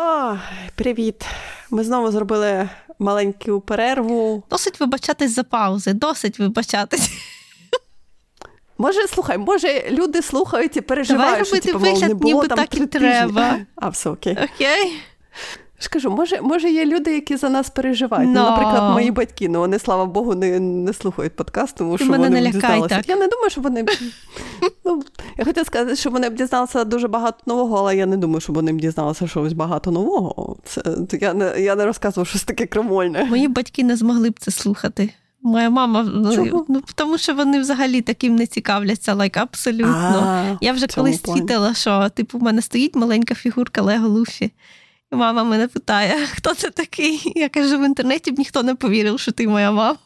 О, Привіт! Ми знову зробили маленьку перерву. Досить вибачатись за паузи, досить вибачатись. Може, слухай, може, люди слухають і переживають, Давай що типу, вигляд, не було ніби там так і треба. А, все окей. Окей. Скажу, може, може, є люди, які за нас переживають. No. Ну, наприклад, мої батьки, ну вони, слава Богу, не не слухають подкаст, тому Ти що мене вони не дізналися. так. Я не думаю, що вони. ну, Я хотіла сказати, що вони б дізналися дуже багато нового, але я не думаю, що вони б дізналися щось багато нового. Це Я не я не розказував щось таке крамольне. Мої батьки не змогли б це слухати. Моя мама, Чого? ну тому що вони взагалі таким не цікавляться, лайк like, абсолютно. А, я вже колись твітила, що типу, в мене стоїть маленька фігурка Лего Луфі. Мама мене питає, хто це такий? Я кажу, в інтернеті б ніхто не повірив, що ти моя мама.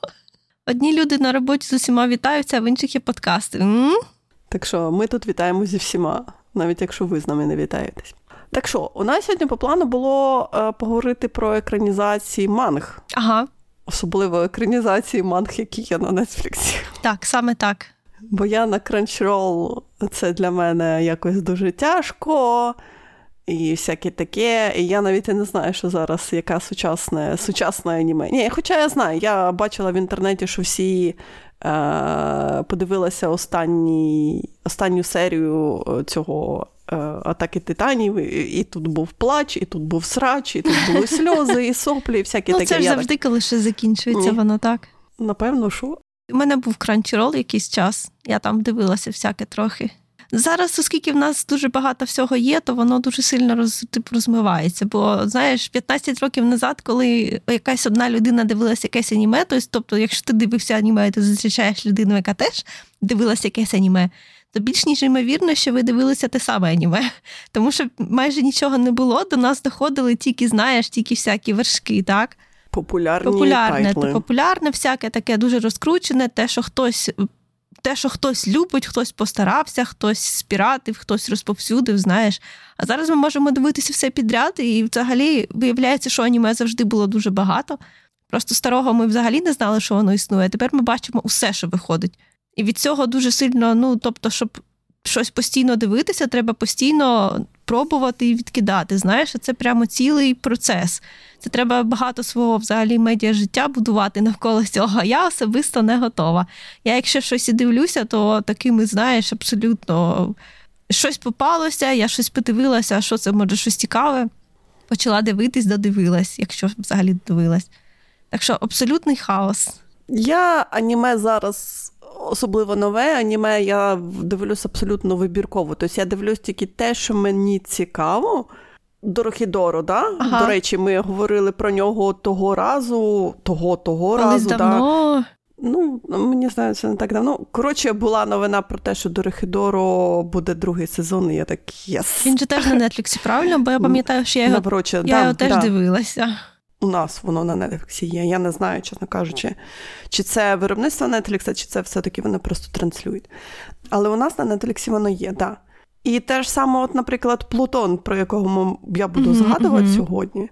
Одні люди на роботі з усіма вітаються, а в інших є подкасти. М? Так що ми тут вітаємо зі всіма, навіть якщо ви з нами не вітаєтесь. Так що, у нас сьогодні по плану було е, поговорити про екранізації манг. Ага. Особливо екранізації манг, які є на Нетфліксі. Так, саме так. Бо я на Crunchyroll це для мене якось дуже тяжко. І всяке таке. І я навіть і не знаю, що зараз яка сучасне сучасне аніме. Ні, Хоча я знаю, я бачила в інтернеті, що всі е, подивилися останні, останню серію цього е, атаки титанів, і, і тут був плач, і тут був срач, і тут були сльози, і соплі, і всяке ну, таке. Це ж завжди, коли ще закінчується, Ні. воно так. Напевно, що. У мене був Crunchyroll якийсь час, я там дивилася всяке трохи. Зараз, оскільки в нас дуже багато всього є, то воно дуже сильно роз, типу, розмивається. Бо знаєш, 15 років назад, коли якась одна людина дивилася якесь аніме, то, тобто, якщо ти дивився аніме, ти зустрічаєш людину, яка теж дивилася якесь аніме, то більш ніж ймовірно, що ви дивилися те саме аніме. Тому що майже нічого не було, до нас доходили тільки, знаєш, тільки всякі вершки, так? Популярні Популярне, тайтли. популярне, всяке таке дуже розкручене, те, що хтось. Те, що хтось любить, хтось постарався, хтось спіратив, хтось розповсюдив, знаєш. А зараз ми можемо дивитися все підряд, і взагалі виявляється, що аніме завжди було дуже багато. Просто старого ми взагалі не знали, що воно існує. Тепер ми бачимо усе, що виходить. І від цього дуже сильно, ну тобто, щоб щось постійно дивитися, треба постійно пробувати і відкидати. Знаєш, це прямо цілий процес. Це треба багато свого взагалі медіа життя будувати навколо цього. Я особисто не готова. Я, якщо щось і дивлюся, то такими, знаєш, абсолютно щось попалося, я щось подивилася, що це може щось цікаве. Почала дивитись, додивилась, якщо взагалі дивилась. Так що абсолютний хаос. Я аніме зараз. Особливо нове аніме я дивлюсь абсолютно вибірково. Тобто я дивлюсь тільки те, що мені цікаво. Дорохідоро, да? Ага. До речі, ми говорили про нього того разу, того того Колись разу. давно. Да. Ну, мені здається, не так давно. Коротше, була новина про те, що Дорохідоро буде другий сезон, і я так єс. Він же теж на Нетліксі, правильно? Бо я пам'ятаю, що я його, Напроче, я да, його теж да. дивилася. У нас воно на Netflix є. Я не знаю, чесно кажучи, чи це виробництво Netflix, чи це все-таки вони просто транслюють. Але у нас на Netflix воно є, так. Да. І те ж саме, от, наприклад, Плутон, про якого я буду Мгм, згадувати мгм. сьогодні,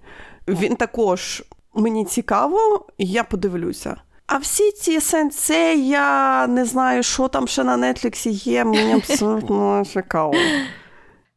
він також мені цікаво, і я подивлюся. А всі ці сенсей, я не знаю, що там ще на Нетліксі є, мені абсолютно цікаво.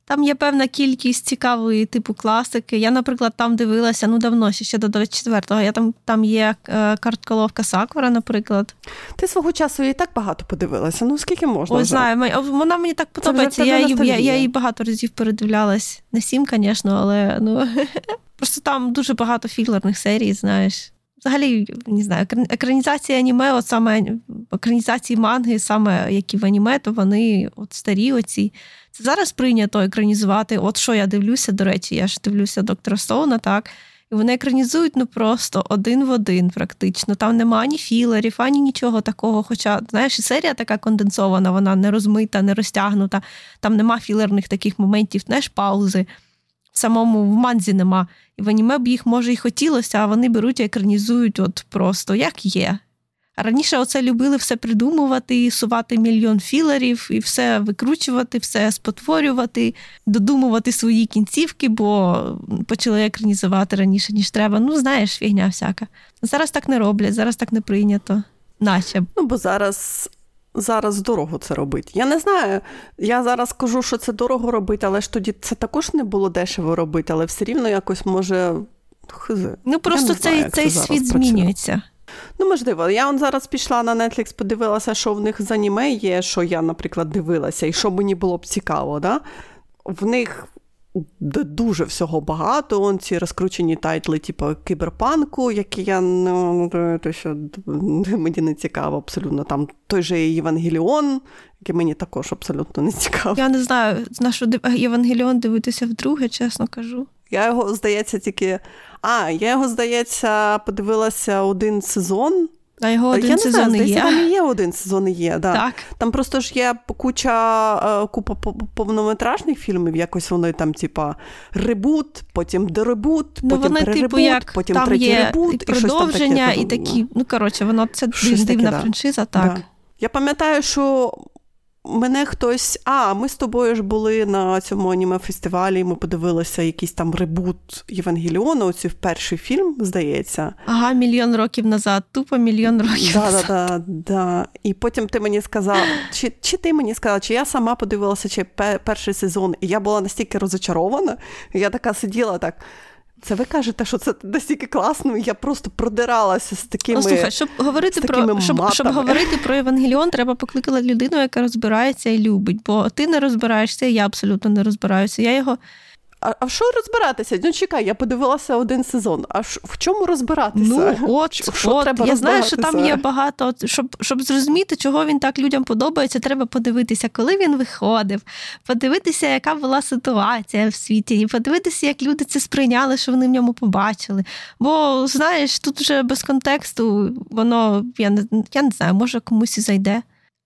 Там є певна кількість цікавої типу класики. Я, наприклад, там дивилася ну давно, ще до 24-го. Я там, там є е, картколовка Сакура, наприклад. Ти свого часу і так багато подивилася. Ну скільки можна? Вже? знаю, вона мені так подобається. Я її, я, я її багато разів передивлялась. Не сім, звісно, але ну просто там дуже багато філерних серій, знаєш. Взагалі, не знаю, екран- екранізація аніме, от саме екранізації манги, саме які в аніме, то вони от старі оці. Це зараз прийнято екранізувати. От що я дивлюся, до речі, я ж дивлюся доктора Стоуна, так. І вони екранізують ну просто один в один, практично. Там нема ані філерів, ані нічого такого. Хоча, знаєш, серія така конденсована, вона не розмита, не розтягнута. Там нема філерних таких моментів, знаєш, паузи. Самому в манзі нема. І в аніме б їх, може, і хотілося, а вони беруть і екранізують от просто як є. Раніше оце любили все придумувати, сувати мільйон філерів, і все викручувати, все спотворювати, додумувати свої кінцівки, бо почали екранізувати раніше, ніж треба. Ну, знаєш, фігня всяка. Зараз так не роблять, зараз так не прийнято. Наче. Ну, бо зараз зараз дорого це робити. Я не знаю. Я зараз кажу, що це дорого робити, але ж тоді це також не було дешево робити, але все рівно якось може. Хизи. Ну просто цей знаю, цей світ працює. змінюється. Ну, можливо, я он зараз пішла на Netflix, подивилася, що в них з аніме є, що я, наприклад, дивилася, і що мені було б цікаво. Да? В них дуже всього багато. Он ці розкручені тайтли, типу кіберпанку, які я ну, то, що мені не цікаво абсолютно. Там той же Євангеліон, який мені також абсолютно не цікаво. Я не знаю, на що Євангеліон дивитися вдруге, чесно кажу. Я його, здається, тільки. А, я його, здається, подивилася один сезон. А його один я сезон не знаю, здається, є. там і є один сезон є. Да. Так. Там просто ж є куча е, купа повнометражних фільмів, якось вони там, типа, ребут, потім деребут, ну, потім вони, переребут, типу, як потім там третій є ребут. І продовження, і, і такі. Ну, коротше, воно це щось дивна таке, франшиза, так. Да. Я пам'ятаю, що Мене хтось. А, ми з тобою ж були на цьому аніме-фестивалі, ми подивилися якийсь там ребут Євангеліону, оцю перший фільм, здається. Ага, мільйон років назад, тупо мільйон років. Да, назад. Да, да, да. І потім ти мені сказав, чи чи ти мені сказав, чи я сама подивилася чи перший сезон, і я була настільки розочарована, я така сиділа так. Це ви кажете, що це настільки класно, я просто продиралася з такими. Ну, слухай, щоб говорити про щоб, щоб говорити про Евангеліон, треба покликати людину, яка розбирається і любить. Бо ти не розбираєшся, я абсолютно не розбираюся. Я його а а в що розбиратися? Ну чекай, я подивилася один сезон. А ш, в чому розбиратися? Ну, от, що от, треба Я знаю, що там є багато. Щоб щоб зрозуміти, чого він так людям подобається, треба подивитися, коли він виходив, подивитися, яка була ситуація в світі, і подивитися, як люди це сприйняли, що вони в ньому побачили. Бо, знаєш, тут вже без контексту воно я не я не знаю, може комусь і зайде.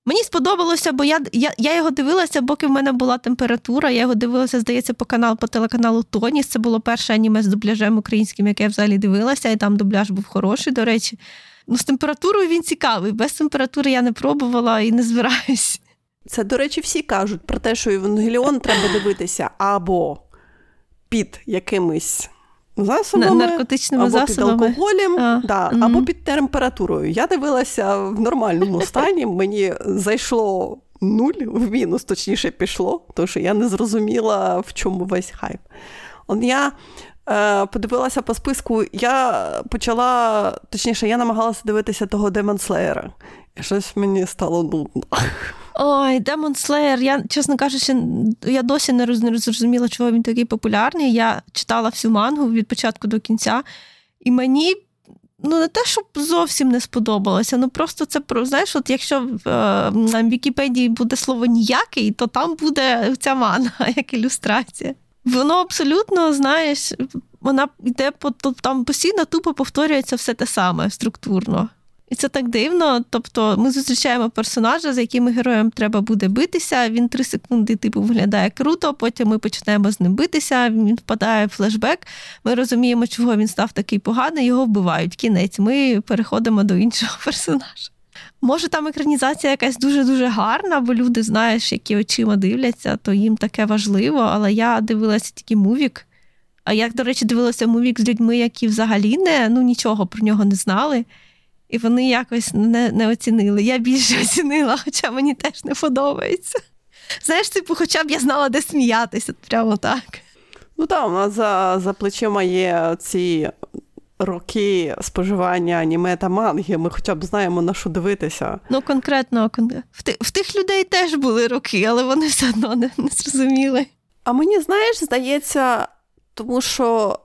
Мені сподобалося, бо я я, я його дивилася, поки в мене була температура. Я його дивилася, здається, по канал, по телеканалу Тоніс. Це було перше аніме з дубляжем українським, яке я взагалі дивилася, і там дубляж був хороший, до речі. Ну, з температурою він цікавий. Без температури я не пробувала і не збираюсь. Це, до речі, всі кажуть про те, що Євангеліон треба дивитися або під якимись засобами, наркотичними або засобами. під алкоголем, а, да, угу. або під температурою. Я дивилася в нормальному стані, мені зайшло нуль в мінус, точніше пішло, тому що я не зрозуміла, в чому весь хайп. Он я подивилася по списку, я почала, точніше, я намагалася дивитися того Демонслеєра. І щось мені стало нудно. Ой, Demon Slayer, Я, чесно кажучи, я досі не зрозуміла, чого він такий популярний. Я читала всю мангу від початку до кінця, і мені. Ну, не те, щоб зовсім не сподобалося. Ну просто це про знаєш, от якщо в, е, Вікіпедії буде слово ніякий, то там буде ця манга, як ілюстрація. Воно абсолютно, знаєш, вона йде по там постійно тупо повторюється все те саме структурно. І це так дивно. Тобто ми зустрічаємо персонажа, за яким героям треба буде битися. Він три секунди типу виглядає круто. Потім ми почнемо з ним битися. Він впадає в флешбек. Ми розуміємо, чого він став такий поганий. Його вбивають. Кінець. Ми переходимо до іншого персонажа. Може, там екранізація якась дуже-дуже гарна, бо люди, знаєш, які очима дивляться, то їм таке важливо. Але я дивилася тільки movie-к. А я, до речі, дивилася movie-к з людьми, які взагалі не ну нічого про нього не знали. І вони якось не не оцінили. Я більше оцінила, хоча мені теж не подобається. Знаєш, типу, хоча б я знала, де сміятися, прямо так. Ну так, у нас за за плечима є ці роки споживання аніме та манги. Ми хоча б знаємо, на що дивитися. Ну, конкретно, в тих, в тих людей теж були роки, але вони все одно не, не зрозуміли. А мені, знаєш, здається, тому що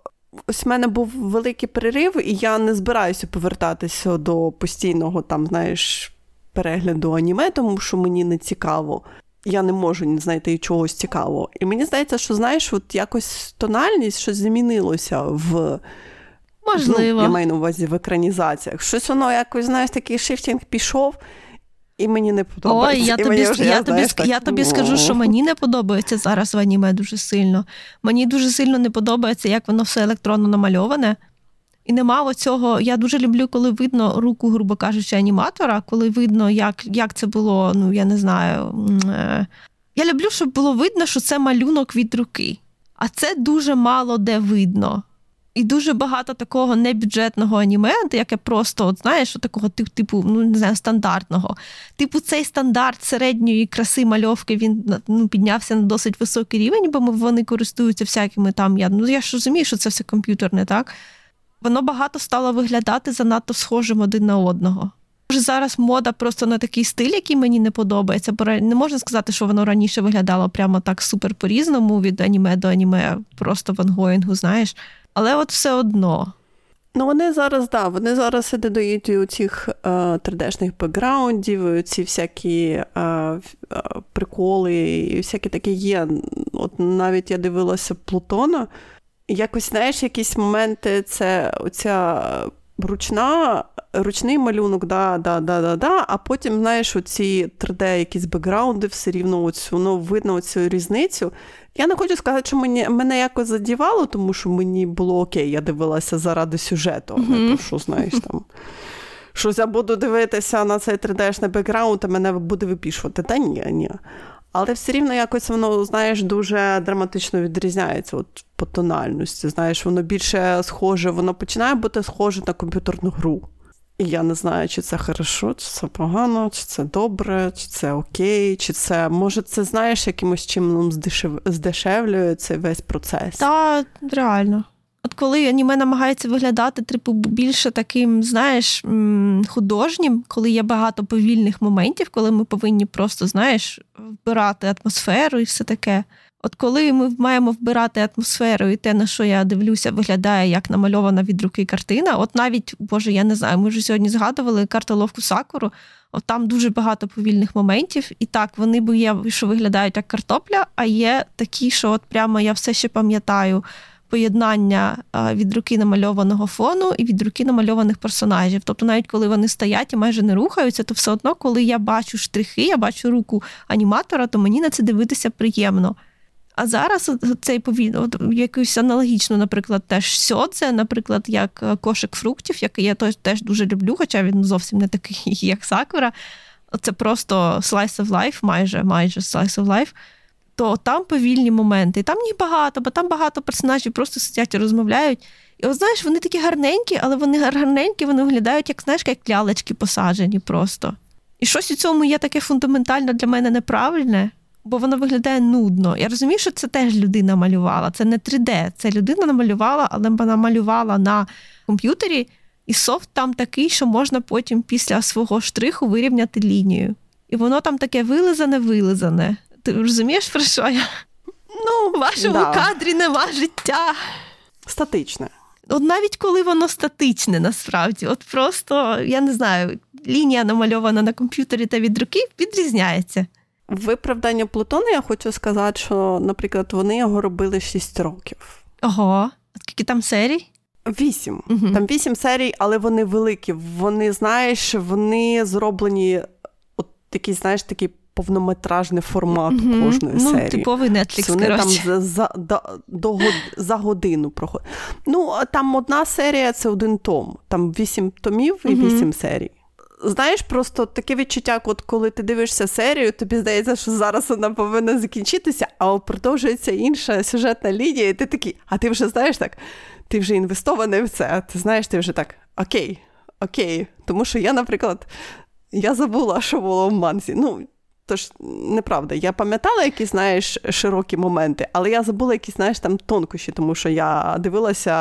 Ось в мене був великий перерив, і я не збираюся повертатися до постійного там, знаєш, перегляду аніме, тому що мені не цікаво. Я не можу знайти чогось цікавого. І мені здається, що знаєш, от якось тональність щось змінилося в. Можливо. Ну, я маю на увазі в екранізаціях. Щось воно якось, знаєш, такий shifting пішов, і мені не подобається. Ой, я тобі вже, я, я, тобі, я тобі скажу, що мені не подобається зараз в аніме дуже сильно. Мені дуже сильно не подобається, як воно все електронно намальоване. І нема оцього. Я дуже люблю, коли видно руку, грубо кажучи, аніматора, коли видно, як як це було, ну я не знаю. Е, я люблю, щоб було видно, що це малюнок від руки. А це дуже мало де видно. І дуже багато такого небюджетного аніме, яке просто, от знаєш, такого типу, ну не знаю, стандартного. Типу, цей стандарт середньої краси мальовки він ну, піднявся на досить високий рівень, бо вони користуються всякими там. Я ну я ж розумію, що це все комп'ютерне, так? Воно багато стало виглядати занадто схожим один на одного. Може, зараз мода просто на такий стиль, який мені не подобається, бо не можна сказати, що воно раніше виглядало прямо так супер по-різному від аніме до аніме, просто в ангоїнгу, знаєш. Але от все одно. Ну, вони зараз, да, вони зараз додають у цих е, 3D-шних бекграундів, ці всякі е, е, приколи і всякі такі є. От навіть я дивилася Плутона. Якось, знаєш, якісь моменти це оця ручна, ручний малюнок, да, да, да, да, да, а потім, знаєш, оці 3D якісь бекграунди, все рівно оцю, ну, видно оцю різницю. Я не хочу сказати, що мені, мене якось задівало, тому що мені було окей, я дивилася заради сюжету, mm-hmm. не то, що, знаєш, там. Щось я буду дивитися на цей 3D-шний бекграунд, а мене буде випішувати. Та ні, ні. Але все рівно якось воно, знаєш, дуже драматично відрізняється от по тональності. Знаєш, воно більше схоже, воно починає бути схоже на комп'ютерну гру. І я не знаю, чи це хорошо, чи це погано, чи це добре, чи це окей, чи це може це знаєш якимось чином здешев... здешевлює цей весь процес. Та реально. От коли аніме намагається виглядати типу, більше таким, знаєш, художнім, коли є багато повільних моментів, коли ми повинні просто, знаєш, вбирати атмосферу і все таке. От коли ми маємо вбирати атмосферу, і те, на що я дивлюся, виглядає як намальована від руки картина. От навіть, Боже, я не знаю, ми вже сьогодні згадували картоловку Сакуру, от там дуже багато повільних моментів. І так, вони б є, що виглядають як картопля, а є такі, що от прямо я все ще пам'ятаю поєднання від руки намальованого фону і від руки намальованих персонажів. Тобто, навіть коли вони стоять і майже не рухаються, то все одно, коли я бачу штрихи, я бачу руку аніматора, то мені на це дивитися приємно. А зараз цей повільно, от якусь аналогічну, наприклад, теж сьодзе, наприклад, як е, кошик фруктів, який я теж дуже люблю, хоча він зовсім не такий, як Сакура. Це просто slice of life, майже майже slice of life то там повільні моменти. Там їх багато, бо там багато персонажів просто сидять і розмовляють. І от знаєш, вони такі гарненькі, але вони гарненькі, вони виглядають, як знаєш, як лялечки посаджені просто. І щось у цьому є таке фундаментально для мене неправильне, бо воно виглядає нудно. Я розумію, що це теж людина малювала. Це не 3D. Це людина намалювала, але вона малювала на комп'ютері, і софт там такий, що можна потім після свого штриху вирівняти лінію. І воно там таке вилизане-вилизане. Ти розумієш, про що я? Ну, в вашому да. кадрі нема життя. Статичне. От навіть коли воно статичне, насправді, от просто, я не знаю, лінія намальована на комп'ютері та від руки відрізняється. В виправданні Плутона я хочу сказати, що, наприклад, вони його робили 6 років. Ого, скільки там серій? Вісім. Угу. Там вісім серій, але вони великі. Вони, знаєш, вони зроблені, от такий, знаєш, такий повнометражний формат mm-hmm. кожної ну, серії. Типовий Netflix, Вони там за за, до, до, за годину проходять. Ну, там одна серія це один том. Там вісім томів і вісім mm-hmm. серій. Знаєш, просто таке відчуття, от коли ти дивишся серію, тобі здається, що зараз вона повинна закінчитися, а продовжується інша сюжетна лінія, і ти такий, а ти вже знаєш так, ти вже інвестований в це. Ти знаєш, ти вже так, окей, окей. Тому що я, наприклад, я забула, що було в манзі. Ну, Тож, неправда, я пам'ятала якісь, знаєш, широкі моменти, але я забула якісь, знаєш, там тонкощі, тому що я дивилася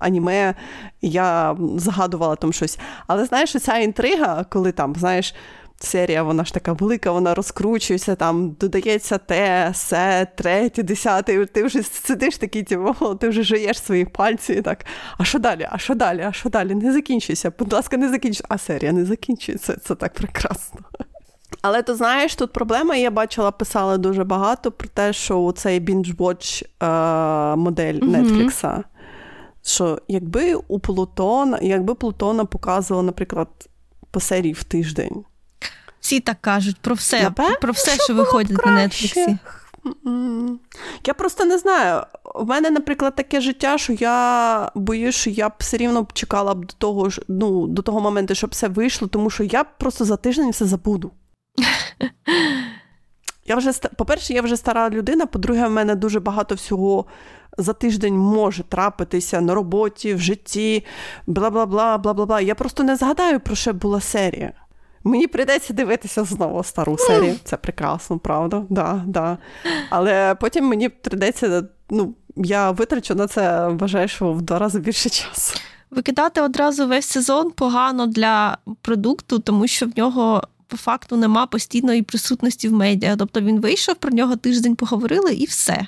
аніме, я згадувала там щось. Але знаєш, ця інтрига, коли там, знаєш, серія, вона ж така велика, вона розкручується, там додається те, се, третє, десяте, ти вже сидиш такий, типу, ти вже жуєш свої пальці і так. А що далі? А що далі? А що далі? Не закінчуйся. Будь ласка, не закінчуйся. А серія не закінчується. Це так прекрасно. Але ти знаєш, тут проблема, я бачила, писали дуже багато про те, що цей binge-watch е, модель Нетфлікса. Mm-hmm. Що якби у Плутона, якби Плутона показувала, наприклад, по серії в тиждень. Всі так кажуть про все, Напевно, про все, що, що виходить на Нетфліксі. Я просто не знаю. У мене, наприклад, таке життя, що я боюсь, що я б все рівно чекала б до того ну, до того моменту, щоб все вийшло, тому що я просто за тиждень все забуду. Я вже, По-перше, я вже стара людина, по-друге, в мене дуже багато всього за тиждень може трапитися на роботі, в житті, бла бла бла, бла бла бла. Я просто не згадаю, про що була серія. Мені прийдеться дивитися знову стару серію. Це прекрасно, правда? Да, да. Але потім мені прийдеться, ну, я витрачу на це, вважаю, що в два рази більше часу. Викидати одразу весь сезон погано для продукту, тому що в нього по факту нема постійної присутності в медіа. Тобто він вийшов, про нього тиждень поговорили і все.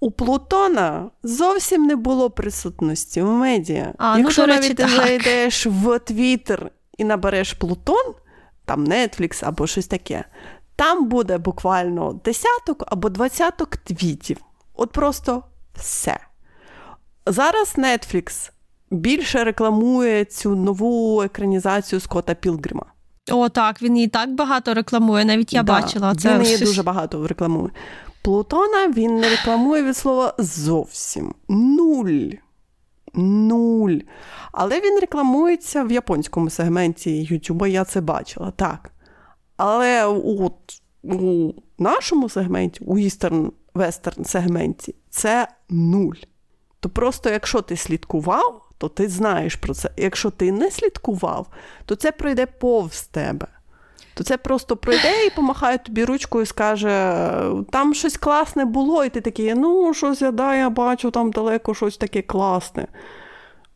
У Плутона зовсім не було присутності в медіа. А, ну, Якщо речі, навіть ти так. зайдеш в Твіттер і набереш Плутон, там Netflix або щось таке, там буде буквально десяток або двадцяток твітів. От просто все. Зараз Netflix більше рекламує цю нову екранізацію Скотта Пілгрима. О, так, він її так багато рекламує, навіть я Да, бачила. Це Він її щось- дуже багато рекламує. Плутона він не рекламує від слова зовсім. Нуль. Нуль. Але він рекламується в японському сегменті Ютуба, я це бачила, так. Але от у нашому сегменті, у істерн вестерн сегменті, це нуль. То просто якщо ти слідкував, то ти знаєш про це. Якщо ти не слідкував, то це пройде повз тебе. То це просто пройде і помахає тобі ручкою і скаже: там щось класне було, і ти такий, ну, щось я да, я бачу там далеко щось таке класне.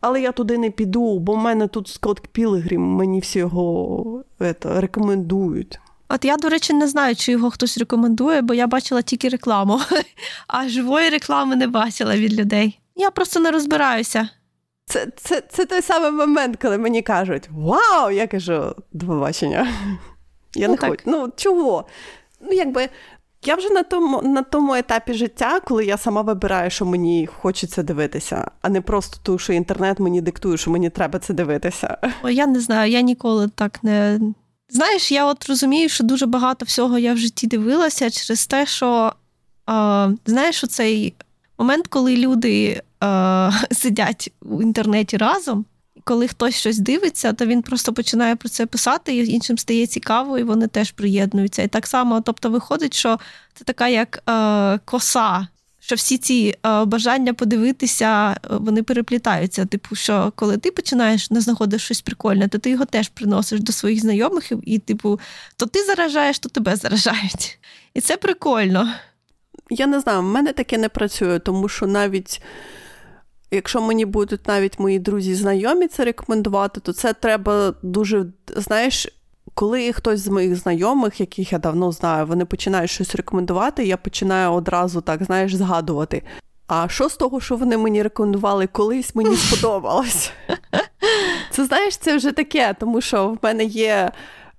Але я туди не піду, бо в мене тут Скотт Пілгрім, мені всі його ето, рекомендують. От я, до речі, не знаю, чи його хтось рекомендує, бо я бачила тільки рекламу, а живої реклами не бачила від людей. Я просто не розбираюся. Це, це, це той самий момент, коли мені кажуть: Вау! Я кажу, до побачення. Я Ну, не так. хочу. Ну, чого? Ну, якби. Я вже на тому, на тому етапі життя, коли я сама вибираю, що мені хочеться дивитися, а не просто тому, що інтернет мені диктує, що мені треба це дивитися. О, я не знаю, я ніколи так не. Знаєш, я от розумію, що дуже багато всього я в житті дивилася через те, що е, знаєш, оцей момент, коли люди е, сидять у інтернеті разом, коли хтось щось дивиться, то він просто починає про це писати, і іншим стає цікаво, і вони теж приєднуються. І так само, тобто, виходить, що це така як е, коса. Що всі ці е, бажання подивитися, е, вони переплітаються. Типу, що коли ти починаєш не знаходиш щось прикольне, то ти його теж приносиш до своїх знайомих, і, і, типу, то ти заражаєш, то тебе заражають. І це прикольно. Я не знаю, в мене таке не працює, тому що навіть якщо мені будуть навіть мої друзі знайомі це рекомендувати, то це треба дуже, знаєш, коли хтось з моїх знайомих, яких я давно знаю, вони починають щось рекомендувати, я починаю одразу так, знаєш, згадувати. А що з того, що вони мені рекомендували колись, мені сподобалось? Це знаєш, це вже таке, тому що в мене є.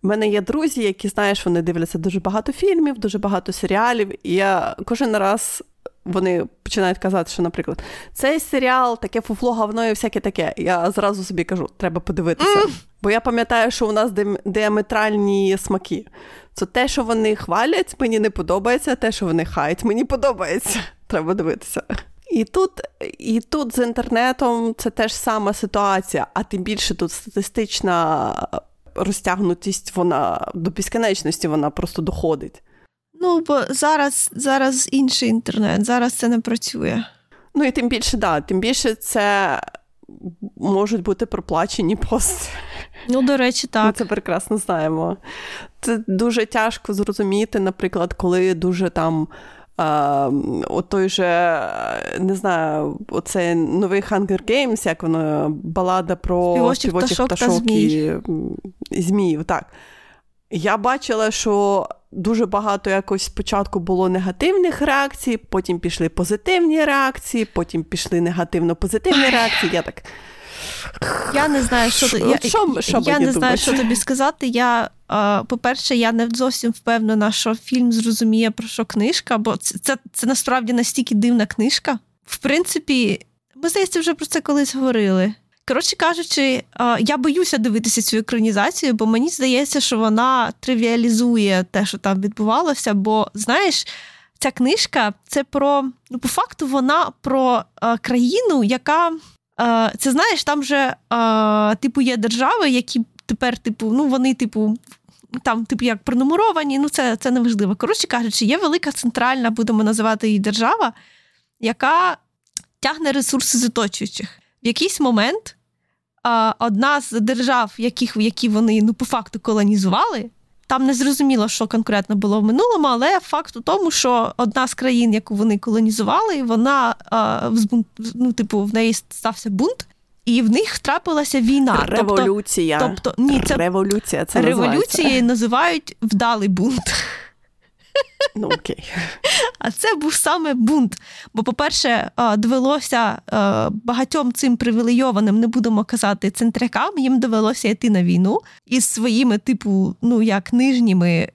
В мене є друзі, які, знаєш, вони дивляться дуже багато фільмів, дуже багато серіалів, і я кожен раз вони починають казати, що, наприклад, цей серіал, таке фуфло, говно і всяке таке. Я зразу собі кажу, треба подивитися. Mm. Бо я пам'ятаю, що у нас діаметральні смаки. Це те, що вони хвалять, мені не подобається, те, що вони хають, мені подобається. Треба дивитися. І тут, і тут з інтернетом це теж сама ситуація, а тим більше тут статистична розтягнутість, вона до безконечності вона просто доходить. Ну, бо зараз зараз інший інтернет, зараз це не працює. Ну і тим більше, да, тим більше це можуть бути проплачені пости. Ну, до речі, так. Ми це прекрасно знаємо. Це дуже тяжко зрозуміти, наприклад, коли дуже там. Uh, от той же, не знаю, оцей новий Hunger Games, як воно, балада про співочих пташок, пташок та змій. і зміїв. Так. Я бачила, що дуже багато якось спочатку було негативних реакцій, потім пішли позитивні реакції, потім пішли негативно-позитивні реакції. Я так. Я не знаю, що Шо, я, що, що я не знаю, що тобі сказати. Я, по-перше, я не зовсім впевнена, що фільм зрозуміє про що книжка, бо це, це, це насправді настільки дивна книжка. В принципі, ми здається, вже про це колись говорили. Коротше кажучи, я боюся дивитися цю екранізацію, бо мені здається, що вона тривіалізує те, що там відбувалося. Бо, знаєш, ця книжка це про ну, по факту, вона про країну, яка це знаєш, там же типу є держави, які тепер, типу, ну вони, типу. Там, типу, як пронумеровані, ну це це неважливо. Коротше кажучи, є велика центральна, будемо називати її держава, яка тягне ресурси з оточуючих. В якийсь момент одна з держав, яких, які вони ну, по факту колонізували, там не зрозуміло, що конкретно було в минулому, але факт у тому, що одна з країн, яку вони колонізували, вона а, ну, типу, в неї стався бунт. І в них трапилася війна. Революція. Тобто, тобто ні, це Революція це Революцією називають вдалий бунт. Ну, окей. А це був саме бунт. Бо, по-перше, довелося багатьом цим привілейованим, не будемо казати, центрякам, їм довелося йти на війну із своїми, типу, ну як нижніми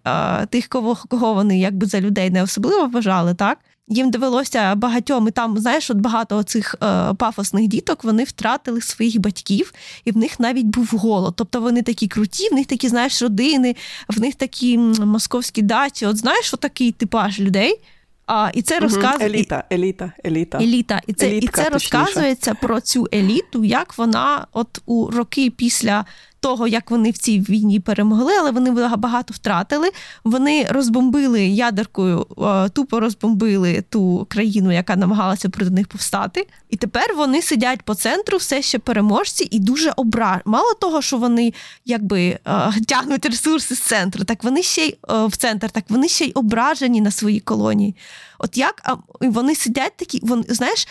тих, кого кого вони якби за людей не особливо вважали, так? Їм довелося багатьом і там, знаєш, от багато цих е, пафосних діток вони втратили своїх батьків, і в них навіть був голод. Тобто вони такі круті, в них такі, знаєш, родини, в них такі московські дачі. От знаєш, отакий типаж людей. А, І це розказує еліта, еліта, еліта. Еліта. І це Елітка, і це розказується про цю еліту, як вона, от у роки після того, як вони в цій війні перемогли, але вони багато втратили. Вони розбомбили ядеркою, е, тупо розбомбили ту країну, яка намагалася проти них повстати. І тепер вони сидять по центру, все ще переможці, і дуже обра... Мало того, що вони якби е, тягнуть ресурси з центру, так вони ще й е, в центр, так вони ще й ображені на своїй колонії. От як вони сидять такі, вони знаєш.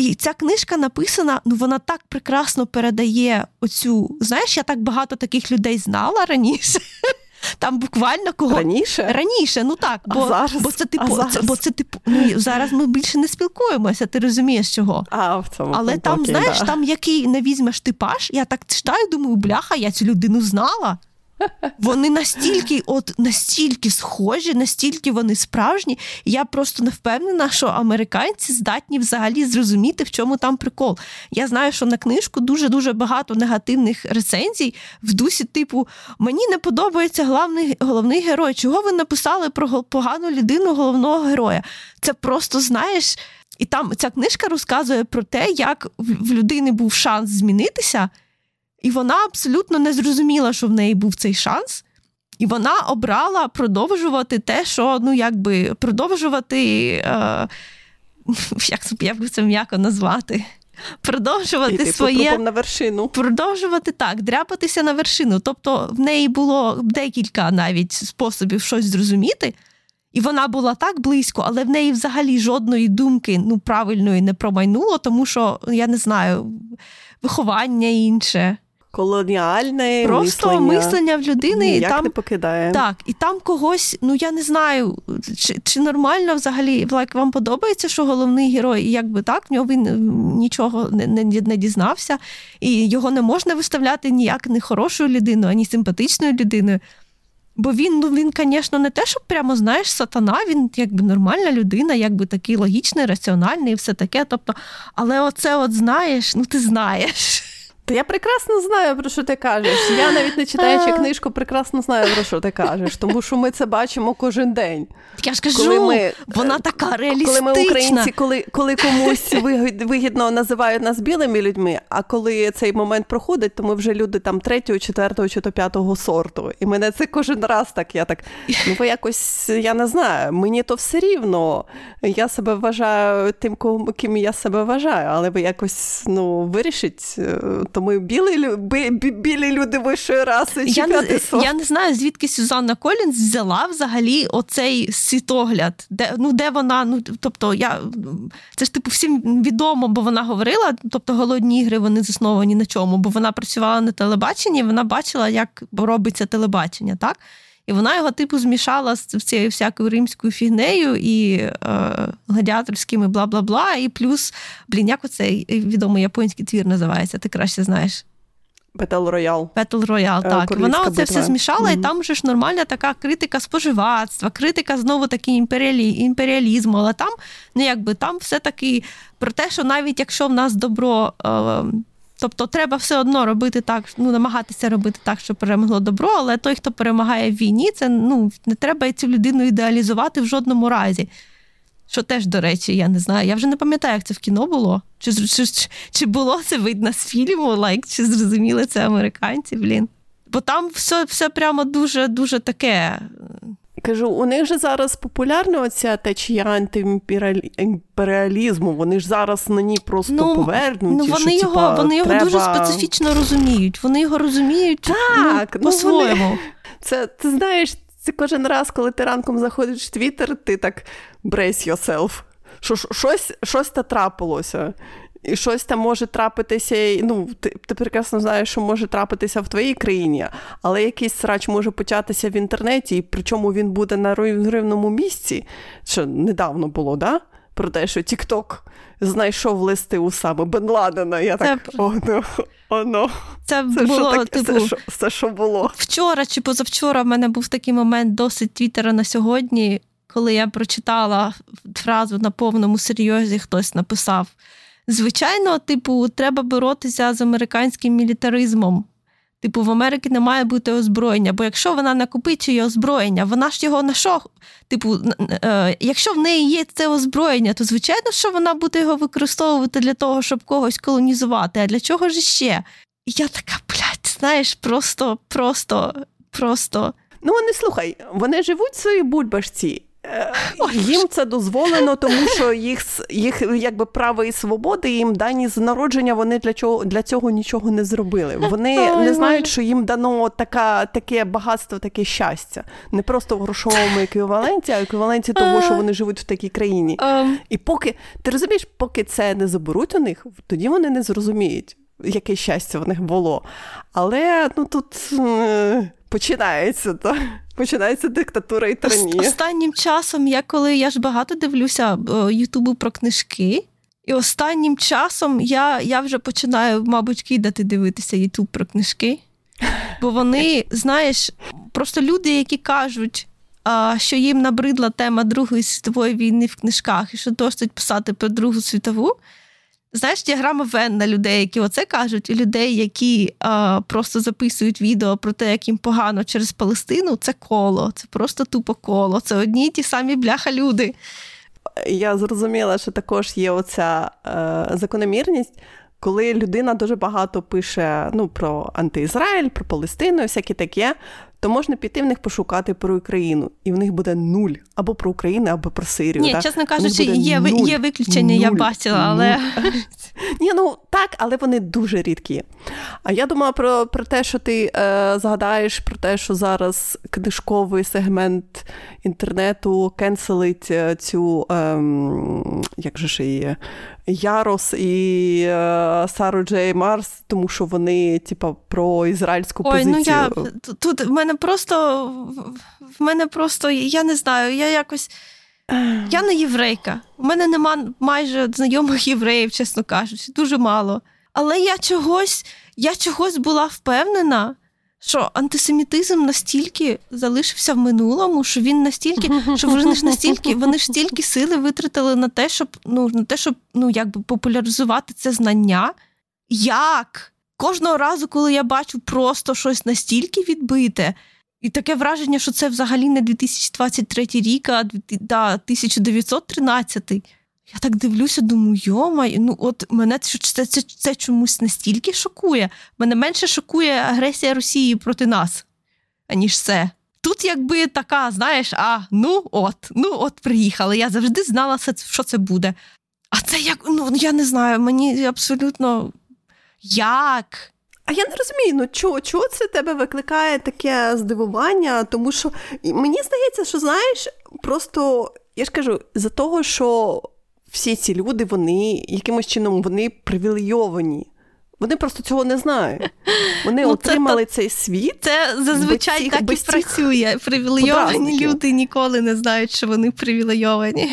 І ця книжка написана, ну вона так прекрасно передає оцю. Знаєш, я так багато таких людей знала раніше. Там буквально кого раніше раніше, ну так, бо а зараз? бо це типу, а зараз? це, бо це типу. Ну зараз ми більше не спілкуємося. Ти розумієш чого? А в цьому але там, окей, знаєш, да. там який не візьмеш типаж, я так читаю, думаю, бляха, я цю людину знала. Вони настільки, от настільки схожі, настільки вони справжні. Я просто не впевнена, що американці здатні взагалі зрозуміти, в чому там прикол. Я знаю, що на книжку дуже дуже багато негативних рецензій в дусі, типу, мені не подобається головний головний герой. Чого ви написали про погану людину головного героя? Це просто знаєш. І там ця книжка розказує про те, як в людини був шанс змінитися. І вона абсолютно не зрозуміла, що в неї був цей шанс. І вона обрала продовжувати те, що ну якби продовжувати, е, як як це м'яко назвати, продовжувати Іти своє на вершину. Продовжувати так, дряпатися на вершину. Тобто в неї було декілька навіть способів щось зрозуміти. І вона була так близько, але в неї взагалі жодної думки ну, правильної не промайнуло, тому що я не знаю, виховання інше колоніальне просто мислення, мислення в людини і там не покидає. Так, і там когось, ну я не знаю, чи чи нормально взагалі like, вам подобається, що головний герой, і якби так, в нього він нічого не, не, не дізнався, і його не можна виставляти ніяк не хорошою людиною, ані симпатичною людиною. Бо він, ну він, звісно, не те, що прямо знаєш, сатана, він якби нормальна людина, якби такий логічний, раціональний і все таке. Тобто, але оце, от знаєш, ну ти знаєш. Та я прекрасно знаю, про що ти кажеш. Я навіть не читаючи книжку, прекрасно знаю, про що ти кажеш, тому що ми це бачимо кожен день. Я ж кажу, коли ми, вона така реалістична. Коли ми українці, коли коли комусь вигідно називають нас білими людьми, а коли цей момент проходить, то ми вже люди там третього, четвертого чи то п'ятого сорту. І мене це кожен раз так. Я так ну ви якось я не знаю. Мені то все рівно. Я себе вважаю тим, ким я себе вважаю, але ви якось ну вирішить. То ми білі білі люди вищої раси. Я не, я не знаю, звідки Сюзанна Колінс взяла взагалі оцей світогляд, де ну де вона, ну тобто, я це ж типу всім відомо, бо вона говорила. Тобто, голодні ігри вони засновані на чому, бо вона працювала на телебаченні, вона бачила, як робиться телебачення, так? І вона його типу змішала з цією всякою римською фігнею і е, гладіаторськими бла бла бла. І плюс, блін, як оцей відомий японський твір називається, ти краще знаєш. Battle Royale. Battle Royale, так. Королівська вона оце все змішала, mm-hmm. і там вже ж нормальна така критика споживацтва, критика знову таки імперіалі... імперіалізму. Але там, ну якби там все-таки про те, що навіть якщо в нас добро. Е, Тобто треба все одно робити так, ну намагатися робити так, щоб перемогло добро, але той, хто перемагає в війні, це ну не треба цю людину ідеалізувати в жодному разі. Що теж, до речі, я не знаю. Я вже не пам'ятаю, як це в кіно було. Чи чи, чи було це видно з фільму, лайк, чи зрозуміли це американці, блін. Бо там все все прямо дуже-дуже таке. Кажу, у них же зараз популярна оця течія антиімперіалізму. Вони ж зараз на ній просто ну, повернуті. Ну, вони що, його типа, вони його дуже специфічно розуміють. Вони його розуміють так, ну, по-своєму. Вони... Це ти знаєш, це кожен раз, коли ти ранком заходиш в Твіттер, ти так brace yourself. Що щось щось та трапилося. І щось там може трапитися, ну, ти, ти прекрасно знаєш, що може трапитися в твоїй країні, але якийсь срач може початися в інтернеті, і причому він буде на рівному місці, що недавно було, да? Про те, що Тікток знайшов листи у саме Бен Ладена. Я так це... о, ну, о, ну. Це, це було, що типу, все, що, все, що було. Вчора чи позавчора в мене був такий момент досить Твіттера на сьогодні, коли я прочитала фразу на повному серйозі, хтось написав. Звичайно, типу, треба боротися з американським мілітаризмом. Типу, в Америці не має бути озброєння, бо якщо вона накопичує озброєння, вона ж його на що? Типу, е, якщо в неї є це озброєння, то звичайно, що вона буде його використовувати для того, щоб когось колонізувати. А для чого ж ще? І я така, блядь, знаєш, просто, просто, просто. Ну, вони слухай, вони живуть в своїй бульбашці. Е, їм це дозволено, тому що їх їх якби право і свободи їм дані з народження. Вони для чого для цього нічого не зробили. Вони не знають, що їм дано така, таке багатство, таке щастя, не просто в грошовому еквіваленті, а еквіваленті того, що вони живуть в такій країні. Ем. І поки ти розумієш, поки це не заберуть у них, тоді вони не зрозуміють, яке щастя в них було. Але ну тут е, починається то. Починається диктатура і тиранія. Останнім часом я коли я ж багато дивлюся е, Ютубу про книжки, і останнім часом я я вже починаю, мабуть, кидати дивитися Ютуб про книжки. Бо вони, знаєш, просто люди, які кажуть, що їм набридла тема Другої світової війни в книжках і що досить писати про Другу світову. Знаєш, діаграма Вен на людей, які оце кажуть, і людей, які а, просто записують відео про те, як їм погано через Палестину, це коло, це просто тупо коло. Це одні й ті самі бляха люди. Я зрозуміла, що також є оця е, закономірність, коли людина дуже багато пише ну, про антиізраїль, про Палестину, всяке таке то можна піти в них пошукати про Україну, і в них буде нуль або про Україну, або про Сирію. Ні, так? чесно кажучи, є нуль, є виключення, нуль, я бачила, але Ні, ну так, але вони дуже рідкі. А я думала про про те, що ти е, згадаєш про те, що зараз книжковий сегмент інтернету кенселить е, цю е, як же ж її, Ярос і е, Сару Джей Марс, тому що вони, типа, про ізраїльську Ой, позицію. Ну я тут в мене просто в мене просто, я не знаю, я якось. Я не єврейка. У мене нема майже знайомих євреїв, чесно кажучи, дуже мало. Але я чогось, я чогось була впевнена, що антисемітизм настільки залишився в минулому, що він настільки, що вони ж настільки, вони ж стільки сили витратили на те, щоб ну, на те, щоб ну, якби популяризувати це знання. Як? Кожного разу, коли я бачу просто щось настільки відбите, і таке враження, що це взагалі не 2023 рік, а 1913. Я так дивлюся, думаю, йома, ну от мене це, це, це, це чомусь настільки шокує. Мене менше шокує агресія Росії проти нас, аніж це. Тут, якби така, знаєш, а ну от, ну от приїхали. Я завжди знала, що це буде. А це як, ну я не знаю, мені абсолютно як? А я не розумію, ну чого чого це тебе викликає таке здивування? Тому що мені здається, що знаєш, просто я ж кажу, за того, що всі ці люди, вони якимось чином вони привілейовані. Вони просто цього не знають. Вони ну, отримали це, цей світ. Це зазвичай цих, так і працює. Привілейовані люди ніколи не знають, що вони привілейовані.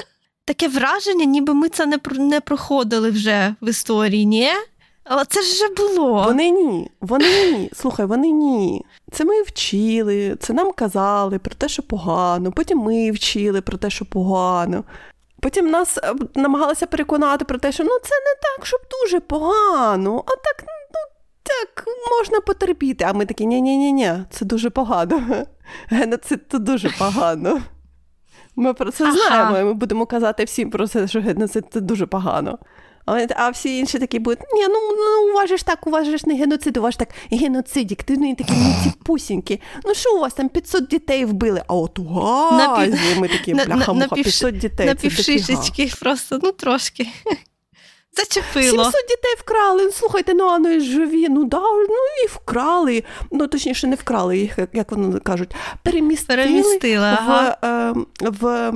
Таке враження, ніби ми це не не проходили вже в історії, ні? Але це ж вже було. Вони ні. Вони ні. Слухай, вони ні. Це ми вчили, це нам казали про те, що погано. Потім ми вчили про те, що погано. Потім нас е, намагалися переконати про те, що ну це не так, щоб дуже погано, а так, ну так, можна потерпіти. А ми такі, ні-ні, ні це дуже погано. Геноцид це дуже погано. Ми про це ага. знаємо, і ми будемо казати всім про це, що геноцид це дуже погано. А всі інші такі будуть, ні, ну ну у вас ж так, у вас ж не геноцид, у вас так геноцидік, ти не такі ну, ці пусіньки. Ну що у вас там 500 дітей вбили? А от у Газі ми такі бляха-муха, 500 дітей. На півшишечки просто, ну трошки. Зачепило. 700 дітей вкрали. Ну, слухайте, ну а ж живі. Ну да, ну і вкрали. Ну точніше, не вкрали їх, як вони кажуть, перемістили ага. в, в,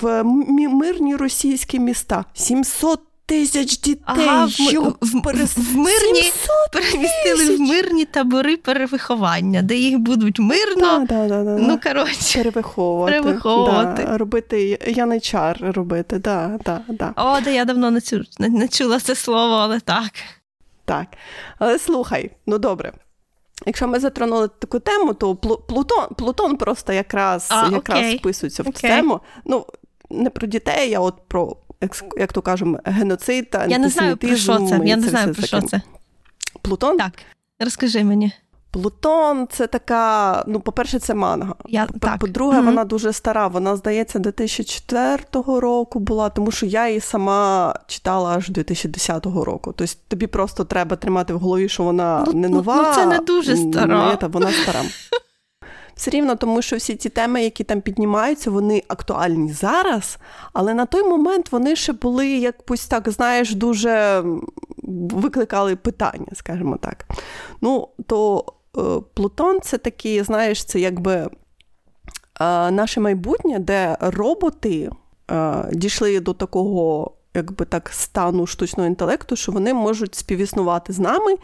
в, в мирні російські міста. 700 тисяч дітей. Ага, в, в, перес... в мирні перемістили в мирні табори перевиховання, де їх будуть мирно. Да, да, да, ну, коротше, перевиховувати. перевиховувати. Да, робити яничар робити. Да, да, да. О, да я давно не, чу, не, не чула це слово, але так. Так. Але слухай, ну добре. Якщо ми затронули таку тему, то Плутон Плутон просто якраз а, якраз окей. вписується в цю тему. Ну, не про дітей, а от про як то кажемо, геноцид та Я не знаю, про що це. Я не знаю, про що це. Плутон? Так. Розкажи мені. Плутон це така, ну, по-перше, це манга. Я, так. По-друге, mm-hmm. вона дуже стара. Вона, здається, 2004 року була, тому що я її сама читала аж 2010 року. Тобто тобі просто треба тримати в голові, що вона ну, не нова. Ну, це не дуже стара. Не, та, вона стара. Все рівно, тому що всі ці теми, які там піднімаються, вони актуальні зараз, але на той момент вони ще були якось так, знаєш, дуже викликали питання, скажімо так. Ну, то е, Плутон це такі, знаєш, це якби е, наше майбутнє, де роботи е, дійшли до такого. Якби так стану штучного інтелекту, що вони можуть співіснувати з нами,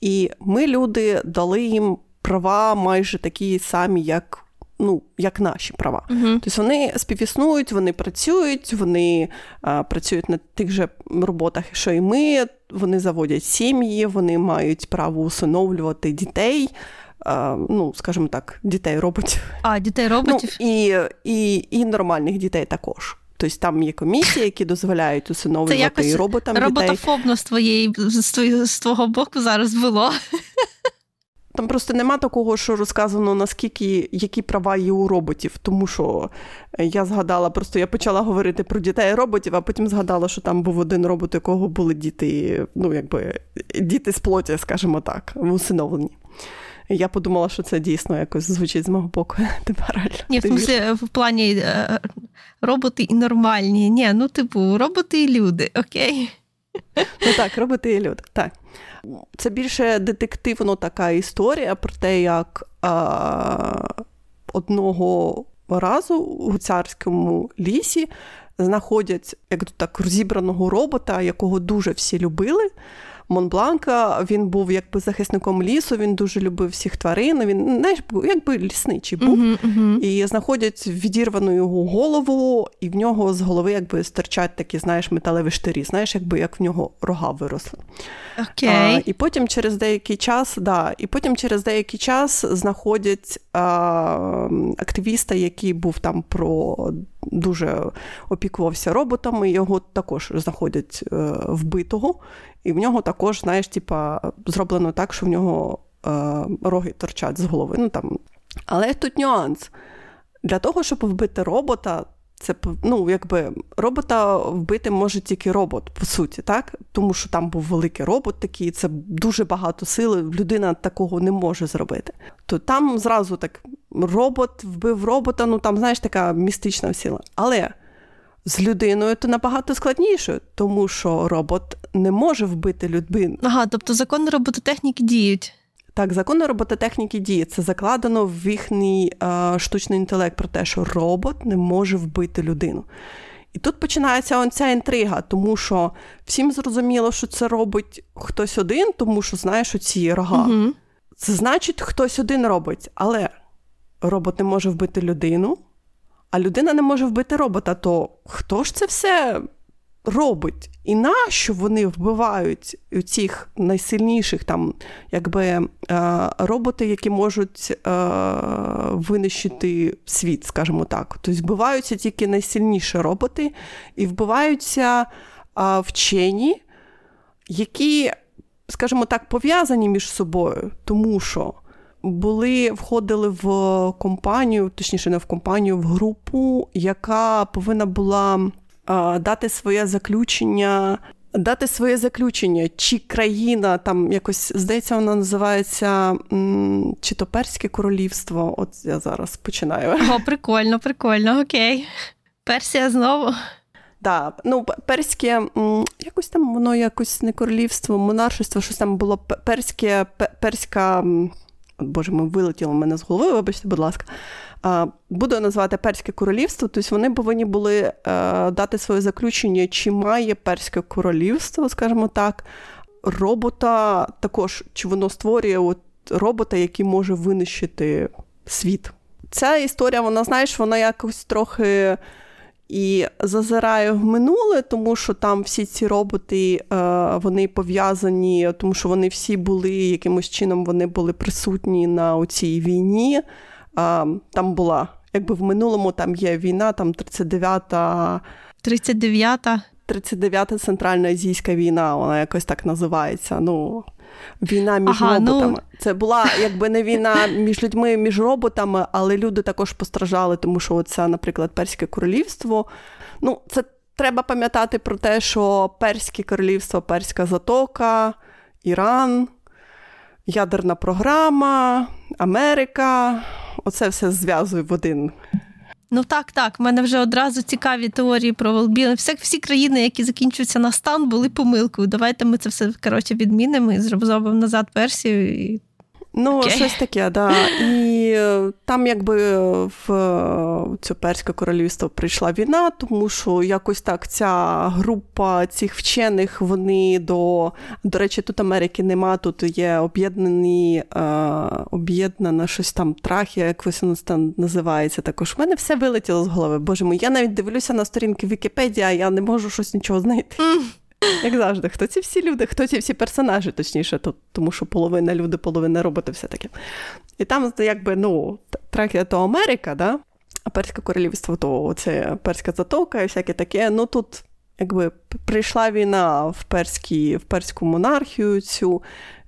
і ми, люди, дали їм права майже такі самі, як ну, як наші права. Uh-huh. Тобто вони співіснують, вони працюють, вони а, працюють на тих же роботах, що і ми. Вони заводять сім'ї, вони мають право усиновлювати дітей. А, ну, скажімо так, дітей роботів. А, дітей роботів? Ну, і, і, і нормальних дітей також. Тобто там є комісії, які дозволяють усиновлювати і роботам дітей. роботофобно з твоєї з твого боку зараз було. Там просто нема такого, що розказано, наскільки які права є у роботів. Тому що я згадала, просто я почала говорити про дітей роботів, а потім згадала, що там був один робот, у якого були діти, ну якби діти з плоті, скажімо так, усиновлені. Я подумала, що це дійсно якось звучить з мого боку. Тепер Ні, в смысле, в плані е, роботи і нормальні. Ні, ну типу, роботи і люди, окей. Ну так, роботи і люди. Так. Це більше детективно така історія про те, як е, одного разу у царському лісі знаходять як так розібраного робота, якого дуже всі любили. Монбланка, він був якби захисником лісу, він дуже любив всіх тварин. Він знаєш, якби лісничий був. Uh-huh, uh-huh. І знаходять відірвану його голову, і в нього з голови якби стирчать такі, знаєш, металеві штирі, знаєш, якби як в нього рога виросли. Okay. А, І потім через деякий час, да, і потім через деякий час знаходять а, активіста, який був там про дуже опікувався роботами. Його також знаходять е, вбитого, і в нього також, знаєш, типа, зроблено так, що в нього е, роги торчать з голови. Ну, там. Але тут нюанс. Для того, щоб вбити робота, це ну, якби робота вбити може тільки робот, по суті, так? Тому що там був великий робот такий, це дуже багато сили, людина такого не може зробити. То там зразу так робот вбив робота, ну там, знаєш, така містична сила. Але з людиною то набагато складніше, тому що робот не може вбити людину. Ага, тобто закони робототехніки діють. Так, закони робототехніки діє. Це закладено в їхній е, штучний інтелект про те, що робот не може вбити людину. І тут починається оця інтрига, тому що всім зрозуміло, що це робить хтось один, тому що знаєш оці рога. Угу. Це значить, хтось один робить, але робот не може вбити людину, а людина не може вбити робота. То хто ж це все робить? І нащо вони вбивають цих найсильніших там, якби е, роботи, які можуть е, винищити світ, скажімо так. Тобто вбиваються тільки найсильніші роботи, і вбиваються вчені, які, скажімо так, пов'язані між собою, тому що. Були, входили в компанію, точніше, не в компанію, в групу, яка повинна була дати своє заключення дати своє заключення, чи країна там якось здається, вона називається чи то Перське королівство. От я зараз починаю. О, прикольно, прикольно, окей. Персія знову. Да, ну перське, якось там воно якось не королівство, монаршество, щось там було перське, перська. Боже, ми вилетіло мене з голови, вибачте, будь ласка. Буду називати Перське королівство, тобто вони повинні були е, дати своє заключення, чи має Перське королівство, скажімо так, робота також, чи воно створює от робота, який може винищити світ. Ця історія, вона, знаєш, вона якось трохи і зазирає в минуле, тому що там всі ці роботи е, вони пов'язані, тому що вони всі були якимось чином вони були присутні на цій війні. Там була, якби в минулому там є війна, там 39-та. 39-та. 39-та Центральна Азійська війна, вона якось так називається. Ну, Війна між ага, ну. роботами. Ну... Це була якби не війна між людьми, між роботами, але люди також постраждали, тому що це, наприклад, Перське королівство. Ну, це треба пам'ятати про те, що Перське королівство, Перська затока, Іран, ядерна програма, Америка. Оце все зв'язує в один. Ну так, так. У мене вже одразу цікаві теорії про Волбіл. Всі, всі країни, які закінчуються на стан, були помилкою. Давайте ми це все коротше відмінимо і зробимо назад версію. і Ну, okay. щось таке, да. І е, там, якби в е, це Перське королівство прийшла війна, тому що якось так ця група цих вчених, вони до до речі, тут Америки нема, тут є об'єднані, е, об'єднана щось там трахія, якось воно там називається. Також У мене все вилетіло з голови. Боже мій, я навіть дивлюся на сторінки Вікіпедії, а я не можу щось нічого знайти. Mm. Як завжди, хто ці всі люди, хто ці всі персонажі, точніше, то, тому що половина люди, половина роботи, все таке. І там, якби, ну, Тракія то Америка, да? а Перське королівство то це Перська затока і всяке таке. Ну тут, якби, прийшла війна в перські, в перську монархію цю,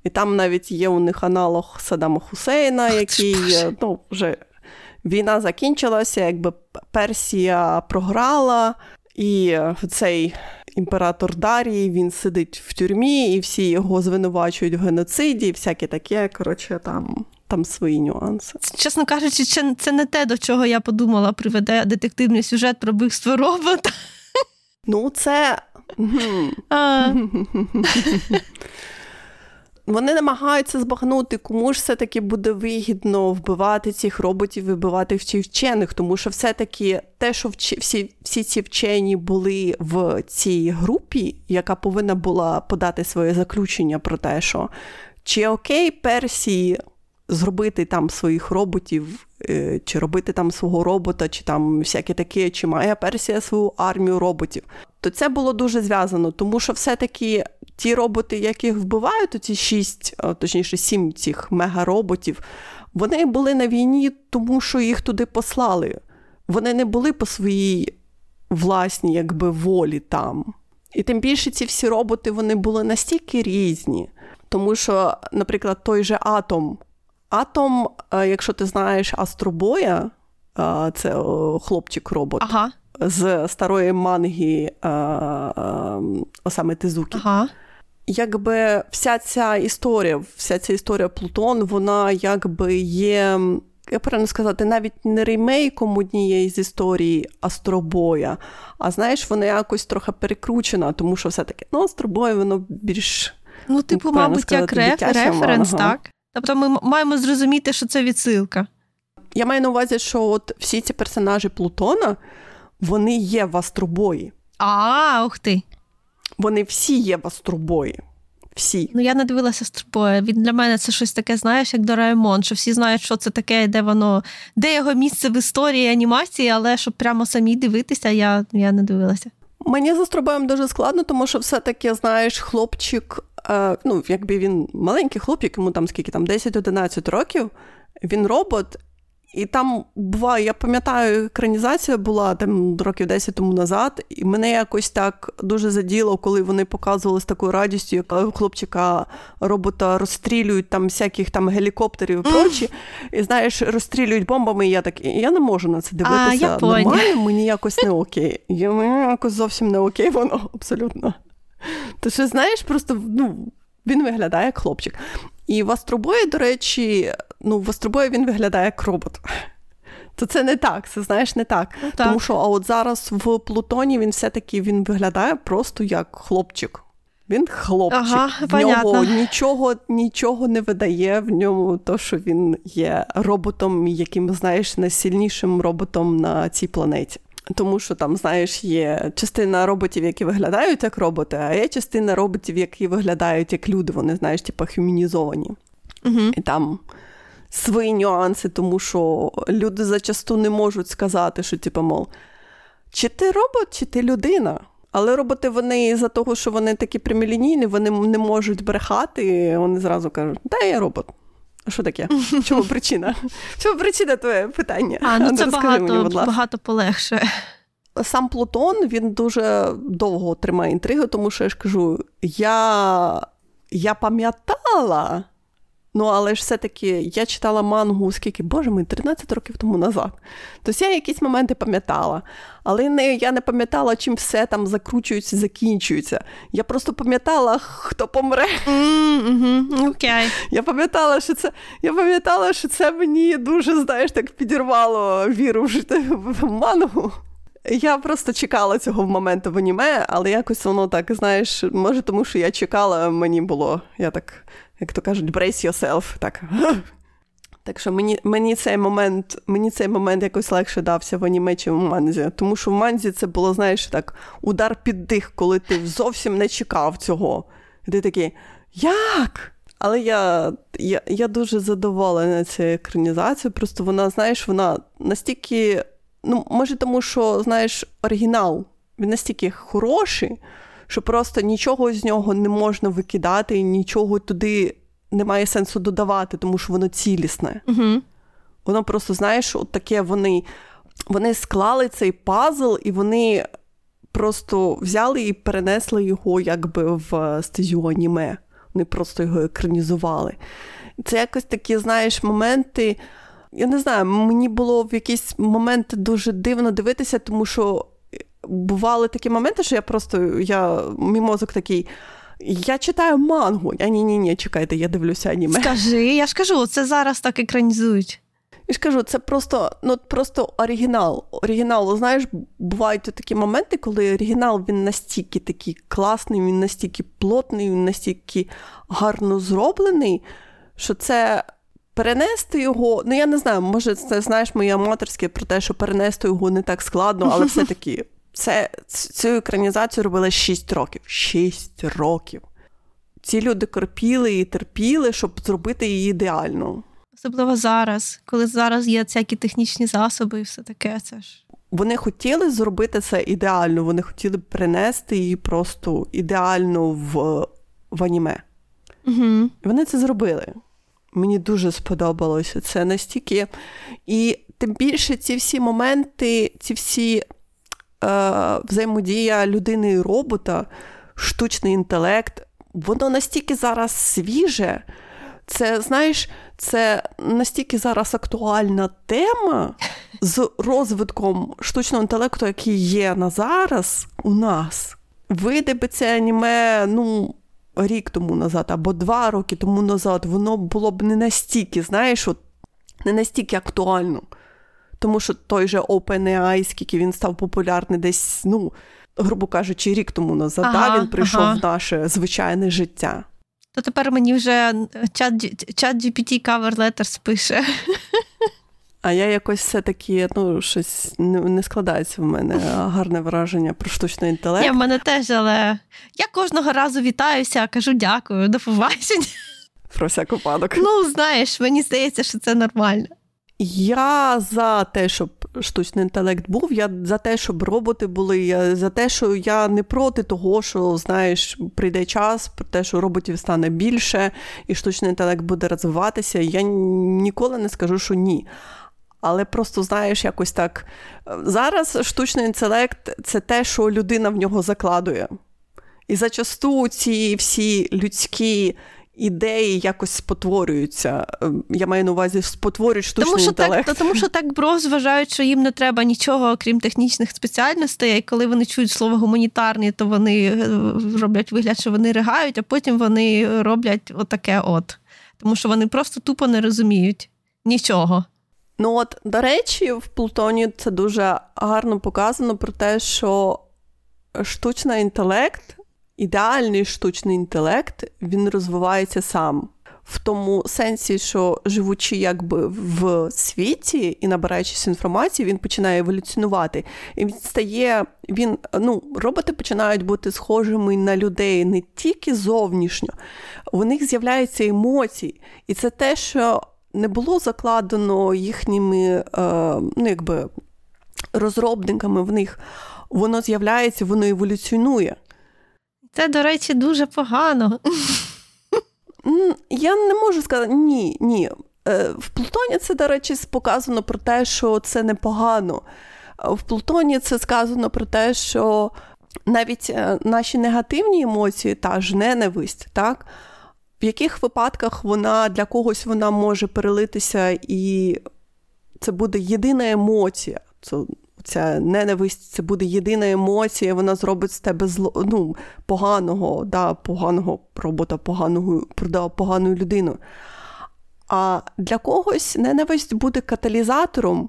і там навіть є у них аналог Саддама Хусейна, який ну, вже війна закінчилася, якби Персія програла, і цей імператор Дарій, він сидить в тюрмі, і всі його звинувачують в геноциді, і всяке таке. Коротше, там. Там свої нюанси. Чесно кажучи, це не те, до чого я подумала, приведе детективний сюжет про бивство робота. Ну, це. Вони намагаються збагнути, кому ж все-таки буде вигідно вбивати цих роботів, вибивати вчених, тому що все-таки те, що вчі всі всі ці вчені були в цій групі, яка повинна була подати своє заключення про те, що чи окей Персії зробити там своїх роботів, е, чи робити там свого робота, чи там всяке таке, чи має Персія свою армію роботів, то це було дуже зв'язано, тому що все-таки ті роботи, яких вбивають, ці шість, точніше, сім цих мегароботів, вони були на війні, тому що їх туди послали. Вони не були по своїй власній якби, волі там. І тим більше ці всі роботи вони були настільки різні. Тому що, наприклад, той же атом. Атом, е, якщо ти знаєш Астробоя, е, це хлопчик-робот ага. з старої манги е, Осами Тезукі. Ага якби вся ця історія, вся ця історія Плутон, вона якби є. Я правильно сказати, навіть не ремейком однієї з історії Астробоя, а знаєш, вона якось трохи перекручена, тому що все-таки ну, Астробой, воно більш. Ну, типу, мабуть, сказати, як реф, референс, ага. так? Тобто ми маємо зрозуміти, що це відсилка. Я маю на увазі, що от всі ці персонажі Плутона, вони є в Астробої. А, ух ти. Вони всі є в Астробої. Всі. Ну, я не дивилася Астробоя. Він для мене це щось таке, знаєш, як Дораемон, що всі знають, що це таке, де воно, де його місце в історії анімації, але щоб прямо самі дивитися, я я не дивилася. Мені з Астробоєм дуже складно, тому що все-таки, знаєш, хлопчик, ну, якби він маленький хлопчик, йому там скільки там 10-11 років, він робот, і там буває, я пам'ятаю, екранізація була там років 10 тому назад, і мене якось так дуже заділо, коли вони показували з такою радістю, як хлопчика робота розстрілюють там всяких там гелікоптерів і прочі. І знаєш, розстрілюють бомбами. і Я так я не можу на це дивитися. А, Нормально, мені якось не окей. Мені якось зовсім не окей, воно абсолютно. То що, знаєш, просто ну, він виглядає як хлопчик. І в Астробої, до речі, ну, в Астробої він виглядає як робот. То це не так, це знаєш, не так. Ну, так. Тому що а от зараз в Плутоні він все-таки він виглядає просто як хлопчик. Він хлопчик. Ага, в нього нічого нічого не видає в ньому, то що він є роботом, яким, знаєш, найсильнішим роботом на цій планеті. Тому що там, знаєш, є частина роботів, які виглядають як роботи, а є частина роботів, які виглядають як люди. Вони, знаєш, типу, хюмінізовані. Угу. І там свої нюанси, тому що люди зачасту не можуть сказати, що, типу, мов, чи ти робот, чи ти людина. Але роботи вони за того, що вони такі прямолінійні, вони не можуть брехати, вони зразу кажуть, да, я робот. Що таке? Чому причина? Чому причина твоє питання? А, ну це багато мені, багато полегше. Сам Плутон він дуже довго тримає інтригу, тому що я ж кажу, я, я пам'ятала. Ну, але ж все-таки я читала мангу, скільки, боже мій, 13 років тому назад. Тобто я якісь моменти пам'ятала, але не, я не пам'ятала, чим все там закручується, закінчується. Я просто пам'ятала, хто помре. Mm-hmm. Okay. Я пам'ятала, що це я пам'ятала, що це мені дуже, знаєш, так підірвало віру в мангу. Я просто чекала цього моменту в аніме, але якось воно так, знаєш, може, тому що я чекала, мені було. Я так як то кажуть, brace yourself. Так Так що мені мені, цей момент мені цей момент якось легше дався в аніме, чи в манзі. Тому що в манзі це було, знаєш, так, удар під дих, коли ти зовсім не чекав цього. І ти такий, як? Але я я, я дуже задоволена цією екранізацією. Просто вона, знаєш, вона настільки, ну, може, тому що, знаєш, оригінал, він настільки хороший що просто нічого з нього не можна викидати, і нічого туди немає сенсу додавати, тому що воно цілісне. Угу. Воно просто, знаєш, от таке вони вони склали цей пазл, і вони просто взяли і перенесли його якби в стезю аніме. Вони просто його екранізували. Це якось такі, знаєш, моменти. Я не знаю, мені було в якийсь момент дуже дивно дивитися, тому що бували такі моменти, що я просто я, мій мозок такий. Я читаю мангу. А ні, ні, ні, чекайте, я дивлюся аніме. Скажи, я ж кажу, це зараз так екранізують. Я ж кажу, це просто ну, просто оригінал. Оригінал, знаєш, бувають такі моменти, коли оригінал він настільки такий класний, він настільки плотний, він настільки гарно зроблений, що це перенести його. Ну, я не знаю, може, це знаєш моє аматорське про те, що перенести його не так складно, але все-таки це, Цю екранізацію робили 6 років. 6 років. Ці люди корпіли і терпіли, щоб зробити її ідеально. Особливо зараз, коли зараз є всякі технічні засоби і все таке. Це ж. Вони хотіли зробити це ідеально, вони хотіли принести її просто ідеально в в аніме. Угу. І вони це зробили. Мені дуже сподобалося це настільки. І тим більше ці всі моменти, ці всі взаємодія людини і робота, штучний інтелект, воно настільки зараз свіже. Це, знаєш, це настільки зараз актуальна тема з розвитком штучного інтелекту, який є на зараз у нас. Вийде би це аніме, ну, рік тому назад, або два роки тому назад, воно було б не настільки, знаєш, от, не настільки актуально. Тому що той же OpenAI, скільки він став популярний десь, ну, грубо кажучи, рік тому назад, ага, він прийшов ага. в наше звичайне життя. То тепер мені вже чат GPT cover letters пише. А я якось все-таки ну, щось не, не складається в мене гарне враження про штучний інтелект. Ні, в мене теж, але я кожного разу вітаюся, кажу дякую, до побачення. Про всяк випадок. Ну, знаєш, мені здається, що це нормально. Я за те, щоб штучний інтелект був, я за те, щоб роботи були, я за те, що я не проти того, що знаєш, прийде час, про те, що роботів стане більше, і штучний інтелект буде розвиватися. Я ніколи не скажу, що ні. Але просто знаєш, якось так. Зараз штучний інтелект це те, що людина в нього закладує. І зачасту ці всі людські ідеї якось спотворюються. Ем, я маю на увазі спотворюють штучний тому, що інтелект. Так, тому що так броз вважають, що їм не треба нічого, окрім технічних спеціальностей. І коли вони чують слово гуманітарні, то вони е, роблять вигляд, що вони ригають, а потім вони роблять отаке от. Тому що вони просто тупо не розуміють нічого. Ну от, до речі, в Плутоні це дуже гарно показано про те, що штучний інтелект, ідеальний штучний інтелект, він розвивається сам. В тому сенсі, що живучи якби в світі і набираючись інформації, він починає еволюціонувати. І він стає, він, ну, роботи починають бути схожими на людей не тільки зовнішньо, у них з'являються емоції. І це те, що не було закладено їхніми е, ну, якби, розробниками в них, воно з'являється, воно еволюціонує. Це, до речі, дуже погано. Я не можу сказати ні, ні. Е, в Плутоні це, до речі, показано про те, що це непогано. В Плутоні це сказано про те, що навіть е, наші негативні емоції, та ж ненависть, так, в яких випадках вона для когось вона може перелитися, і це буде єдина емоція. Це Ця ненависть це буде єдина емоція, вона зробить з тебе зло, ну, поганого, да, поганого робота, поганого, да, погану людину. А для когось ненависть буде каталізатором,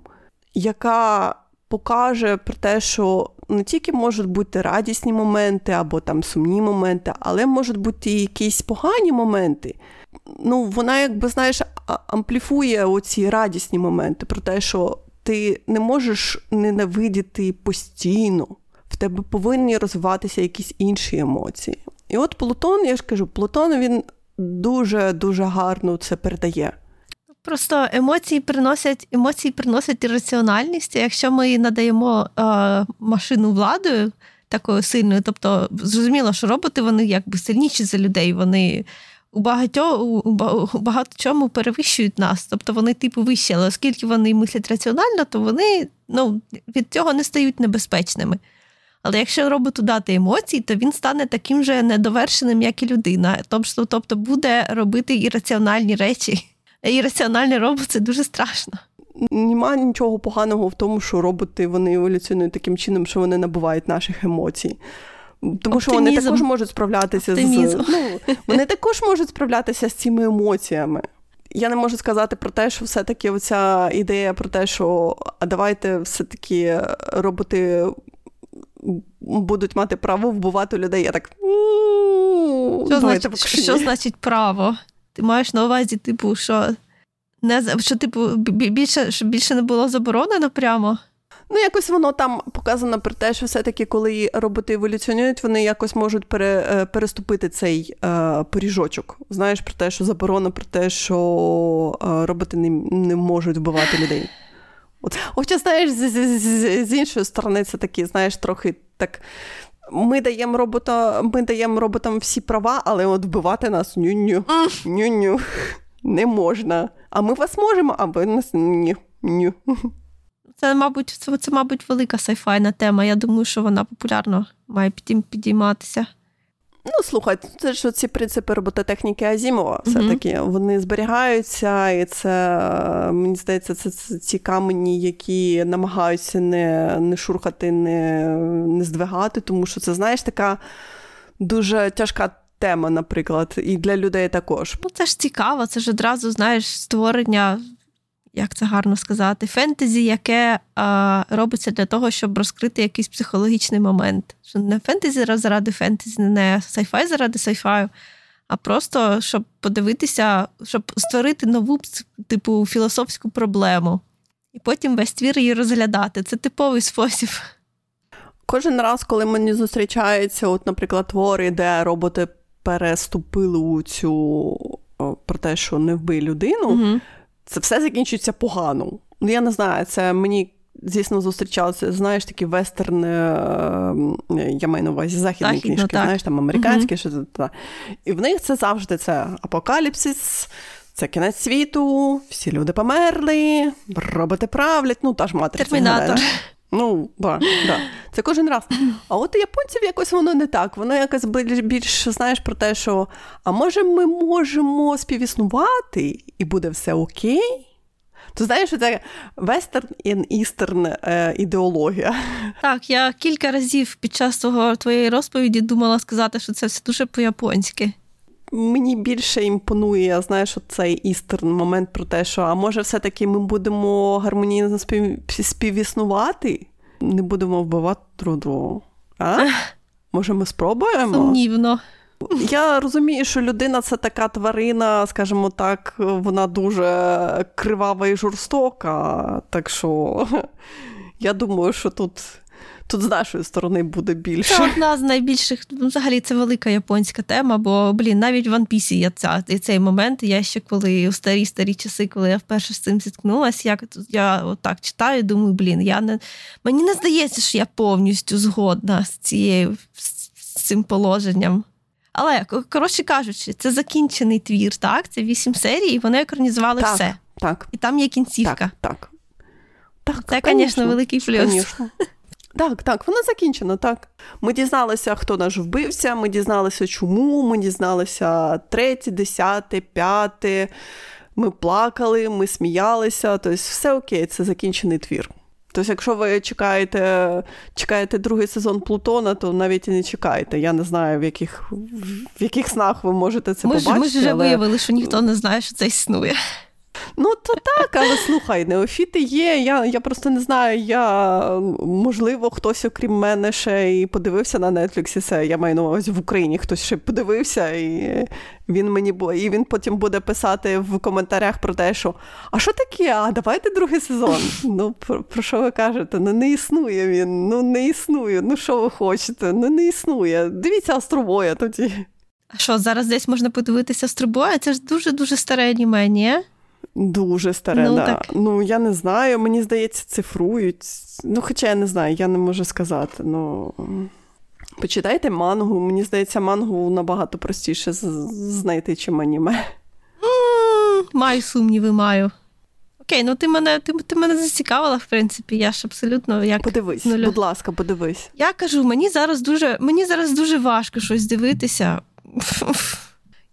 яка покаже про те, що не тільки можуть бути радісні моменти або там сумні моменти, але можуть бути і якісь погані моменти. Ну, Вона, якби знаєш, ампліфує оці радісні моменти про те, що ти не можеш ненавидіти постійно. В тебе повинні розвиватися якісь інші емоції. І от Плутон, я ж кажу, Плутон він дуже-дуже гарно це передає. Просто емоції приносять емоції приносять ірраціональність. Якщо ми надаємо е, машину владою такою сильною, тобто зрозуміло, що роботи вони якби сильніші за людей, вони у багатьо, у багато чому перевищують нас. Тобто вони типу вищі, але оскільки вони мислять раціонально, то вони ну, від цього не стають небезпечними. Але якщо роботу дати емоції, то він стане таким же недовершеним, як і людина. Тобто, тобто буде робити ірраціональні речі. Ірраціональний робот це дуже страшно. Нема нічого поганого в тому, що роботи вони еволюціонують таким чином, що вони набувають наших емоцій. Тому що вони також можуть справлятися Оптимізм. з ну, вони також можуть справлятися з цими емоціями. Я не можу сказати про те, що все-таки оця ідея про те, що а давайте все-таки роботи будуть мати право вбивати людей. Я так. Що значить, що значить право? Ти маєш на увазі, типу, що не що, типу, більше, щоб більше не було заборонено прямо? Ну, якось воно там показано про те, що все-таки, коли роботи еволюціонують, вони якось можуть пере, е, переступити цей е, поріжочок. Знаєш, про те, що заборона, про те, що е, роботи не, не можуть вбивати людей. От. Хоча, знаєш, з, з, з, з іншої сторони, це такі, знаєш, трохи так. Ми даємо робота, ми даємо роботам всі права, але от вбивати нас ню-ню, ню-ню, не можна. А ми вас можемо, а ви нас ні. ні. Це, мабуть, це, це, мабуть, велика сайфайна тема. Я думаю, що вона популярно має підійматися. Ну, слухай, це ж ці принципи робототехніки Азімова. Все-таки mm-hmm. вони зберігаються, і це, мені здається, це, це ці камені, які намагаються не не шурхати, не не здвигати, тому що це, знаєш, така дуже тяжка тема, наприклад, і для людей також. Ну, це ж цікаво, це ж одразу, знаєш, створення як це гарно сказати, фентезі, яке а, робиться для того, щоб розкрити якийсь психологічний момент. Що не фентезі заради фентезі, не сайфай заради сайфаю, а просто щоб подивитися, щоб створити нову типу філософську проблему. І потім весь твір її розглядати. Це типовий спосіб. Кожен раз, коли мені зустрічаються, от, наприклад, твори, де роботи переступили у цю про те, що не вбий людину. Угу це все закінчується погано. Ну, я не знаю, це мені. Звісно, зустрічалися, знаєш, такі вестерн, я маю на увазі західні Західно, книжки, так. знаєш, там американські, що та. І в них це завжди це апокаліпсис, це кінець світу, всі люди померли, роботи правлять, ну та ж матриця. Термінатор. Ну, да, да. Це кожен раз. А от у японців якось воно не так. Воно якось більш знаєш про те, що а може ми можемо співіснувати і буде все окей? То знаєш, це вестерн і істерн ідеологія. Так, я кілька разів під час твого твоєї розповіді думала сказати, що це все дуже по-японськи. Мені більше імпонує, знаєш, цей істерн момент про те, що а може, все-таки ми будемо гармонійно спів... співіснувати, не будемо вбивати друг друга. А? Може, ми спробуємо? Сумнівно. Я розумію, що людина це така тварина, скажімо так, вона дуже кривава і жорстока. Так що я думаю, що тут тут з нашої сторони буде більше. Це одна з найбільших, ну, взагалі, це велика японська тема, бо, блін, навіть в One Piece є ця, цей момент. Я ще коли у старі старі часи, коли я вперше з цим зіткнулася, я, я отак читаю, думаю, блін, я не мені не здається, що я повністю згодна з цією з цим положенням. Але, коротше кажучи, це закінчений твір, так? Це вісім серій, і вони екранізували так, все. Так. І там є кінцівка. Так. так. так це, звісно, великий плюс. Конечно. Так, так, воно закінчено, так. Ми дізналися, хто наш вбився, ми дізналися, чому, ми дізналися третє, десяте, п'яте. Ми плакали, ми сміялися. Тобто, все окей, це закінчений твір. Тобто, якщо ви чекаєте чекаєте другий сезон Плутона, то навіть і не чекайте. Я не знаю, в яких в яких снах ви можете це ми побачити. Ж, ми ж вже але... виявили, що ніхто не знає, що це існує. Ну, то так, але слухай, неофіти є. Я я просто не знаю. Я, Можливо, хтось, окрім мене, ще і подивився на Нетфліксі це. Я маю на увазі в Україні хтось ще подивився, і він мені і він потім буде писати в коментарях про те, що а що таке? А давайте другий сезон. Ну, про, про що ви кажете? Ну не існує він, ну не існує. Ну що ви хочете? Ну не існує. Дивіться Астробоя тоді. А що, зараз десь можна подивитися Астробоя? Це ж дуже-дуже старе аніме, ні? Дуже старе, ну, да. Так. Ну, я не знаю, мені здається, цифрують. Ну, хоча я не знаю, я не можу сказати. Ну, Почитайте мангу. Мені здається, мангу набагато простіше знайти, чим аніме. Маю сумніви, маю. Окей, ну ти мене ти, ти мене зацікавила, в принципі, я ж абсолютно як. Подивись, нуля. будь ласка, подивись. Я кажу, мені зараз дуже мені зараз дуже важко щось дивитися.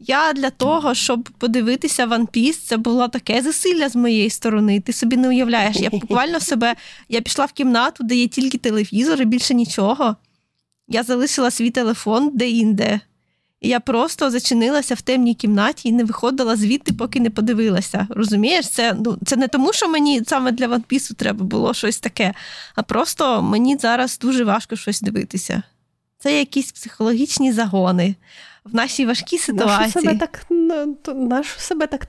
Я для того, щоб подивитися One Piece, це було таке засилля з моєї сторони. Ти собі не уявляєш. Я буквально себе я пішла в кімнату, де є тільки телевізор і більше нічого. Я залишила свій телефон де-інде. І я просто зачинилася в темній кімнаті і не виходила звідти, поки не подивилася. Розумієш, це ну, це не тому, що мені саме для One Piece треба було щось таке, а просто мені зараз дуже важко щось дивитися. Це якісь психологічні загони в нашій важкій ситуації. Нашу себе так нашу себе так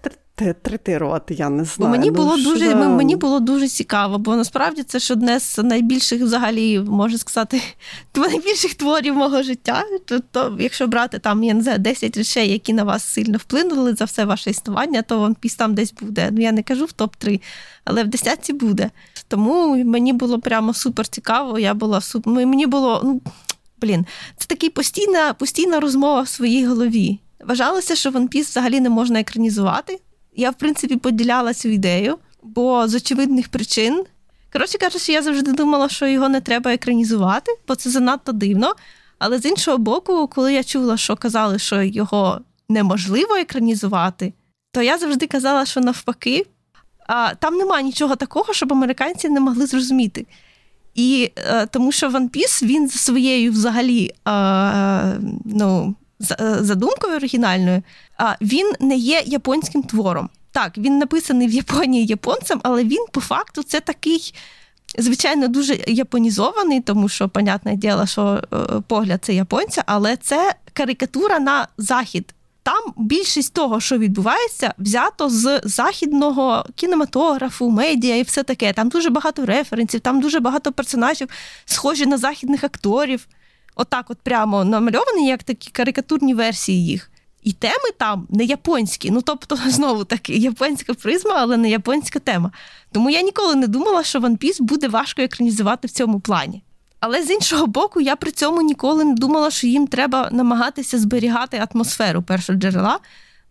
третирувати, я не знаю. Мені ну, було ну, дуже мені було дуже цікаво, бо насправді це ж одне з найбільших, взагалі, можна сказати, найбільших творів мого життя. То, то якщо брати там я не знаю, 10 речей, які на вас сильно вплинули за все ваше існування, то One Piece там десь буде. Ну я не кажу в топ-3, але в десятці буде. Тому мені було прямо супер цікаво. Я була супер. Мені було ну блін, це такий постійна, постійна розмова в своїй голові. Вважалося, що One Piece взагалі не можна екранізувати. Я, в принципі, поділяла цю ідею, бо з очевидних причин. Коротше кажучи, я завжди думала, що його не треба екранізувати, бо це занадто дивно. Але з іншого боку, коли я чула, що казали, що його неможливо екранізувати, то я завжди казала, що навпаки, а, там немає нічого такого, щоб американці не могли зрозуміти. І е, тому що One Piece, він за своєю взагалі е, ну, е, задумкою оригінальною, він не є японським твором. Так, він написаний в Японії японцем, але він по факту це такий. Звичайно, дуже японізований, тому що, понятне діло, що погляд це японця, але це карикатура на захід там більшість того, що відбувається, взято з західного кінематографу, медіа і все таке. Там дуже багато референсів, там дуже багато персонажів, схожі на західних акторів. Отак, от, прямо намальовані, як такі карикатурні версії їх. І теми там не японські. Ну, тобто, знову таки, японська призма, але не японська тема. Тому я ніколи не думала, що One Piece буде важко екранізувати в цьому плані. Але з іншого боку, я при цьому ніколи не думала, що їм треба намагатися зберігати атмосферу першого джерела.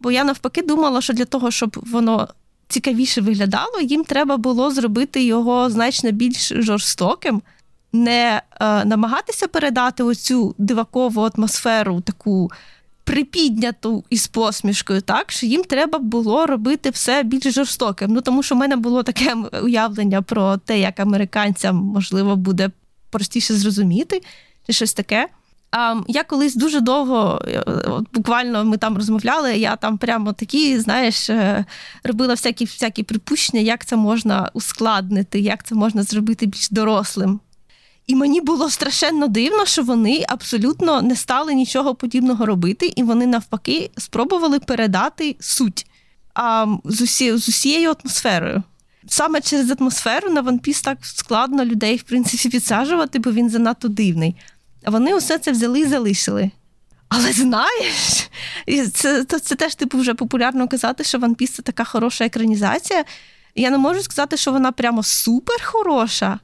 Бо я навпаки думала, що для того, щоб воно цікавіше виглядало, їм треба було зробити його значно більш жорстоким, не е, намагатися передати оцю дивакову атмосферу, таку припідняту із посмішкою, так що їм треба було робити все більш жорстоким. Ну тому що в мене було таке уявлення про те, як американцям можливо буде простіше зрозуміти, чи щось таке. Я колись дуже довго, е, от буквально ми там розмовляли, я там прямо такі, знаєш, е, робила всякі всякі припущення, як це можна ускладнити, як це можна зробити більш дорослим. І мені було страшенно дивно, що вони абсолютно не стали нічого подібного робити, і вони навпаки спробували передати суть а, з усією атмосферою. Саме через атмосферу на One Piece так складно людей, в принципі, підсаджувати, бо він занадто дивний. А вони усе це взяли і залишили. Але знаєш, це це, це теж типу вже популярно казати, що One Piece – це така хороша екранізація. Я не можу сказати, що вона прямо супер хороша,